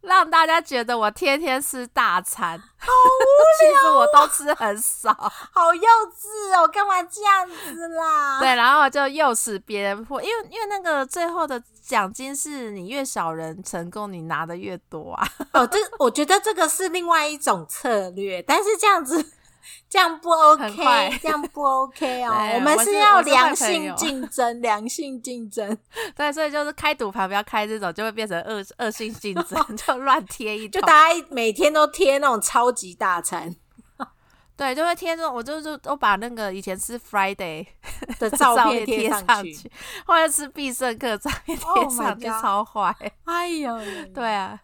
B: 让大家觉得我天天吃大餐，
C: 好无
B: 其实我都吃很少。
C: 好幼稚哦，干嘛这样子啦？
B: 对，然后就诱使别人破，因为因为那个最后的奖金是你越少人成功，你拿的越多啊。
C: 哦，这我觉得这个是另外一种策略，但是这样子这样不 OK，这样不 OK 哦。我们
B: 是
C: 要良性
B: 友
C: 竞争，良性竞争，
B: 对，所以就是开赌盘不要开这种，就会变成恶恶性竞争，就乱贴一通。
C: 就大家每天都贴那种超级大餐
B: 对，就会贴这种，我就是都把那个以前吃 Friday
C: 的
B: 照
C: 照片
B: 贴
C: 上
B: 去，或者吃必胜客照片贴
C: Oh
B: 上去超坏。
C: 哎呦，
B: 对啊，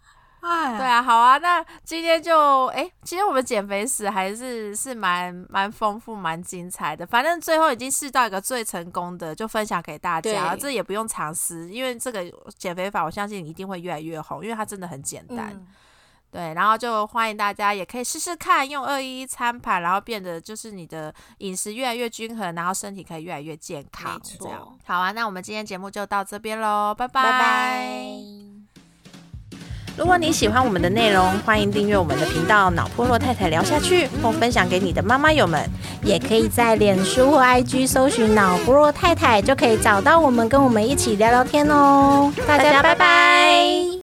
C: 哎，
B: 对啊，好啊，那今天就哎，其实我们减肥史还是是蛮蛮丰富、蛮精彩的。反正最后已经试到一个最成功的，就分享给大家，这也不用尝试，因为这个减肥法我相信你一定会越来越红，因为它真的很简单。
C: 嗯
B: 对，然后就欢迎大家也可以试试看，用二一一餐盘，然后变得就是你的饮食越来越均衡，然后身体可以越来越健康
C: 没。
B: 这样
C: 错
B: 好啊，那我们今天节目就到这边喽，拜拜
C: 拜拜。
B: 如果你喜欢我们的内容，欢迎订阅我们的频道“脑破落太太聊下去”，或分享给你的妈妈友们。
C: 也可以在脸书或 IG 搜寻“脑破落太太”，就可以找到我们，跟我们一起聊聊天哦。大家拜拜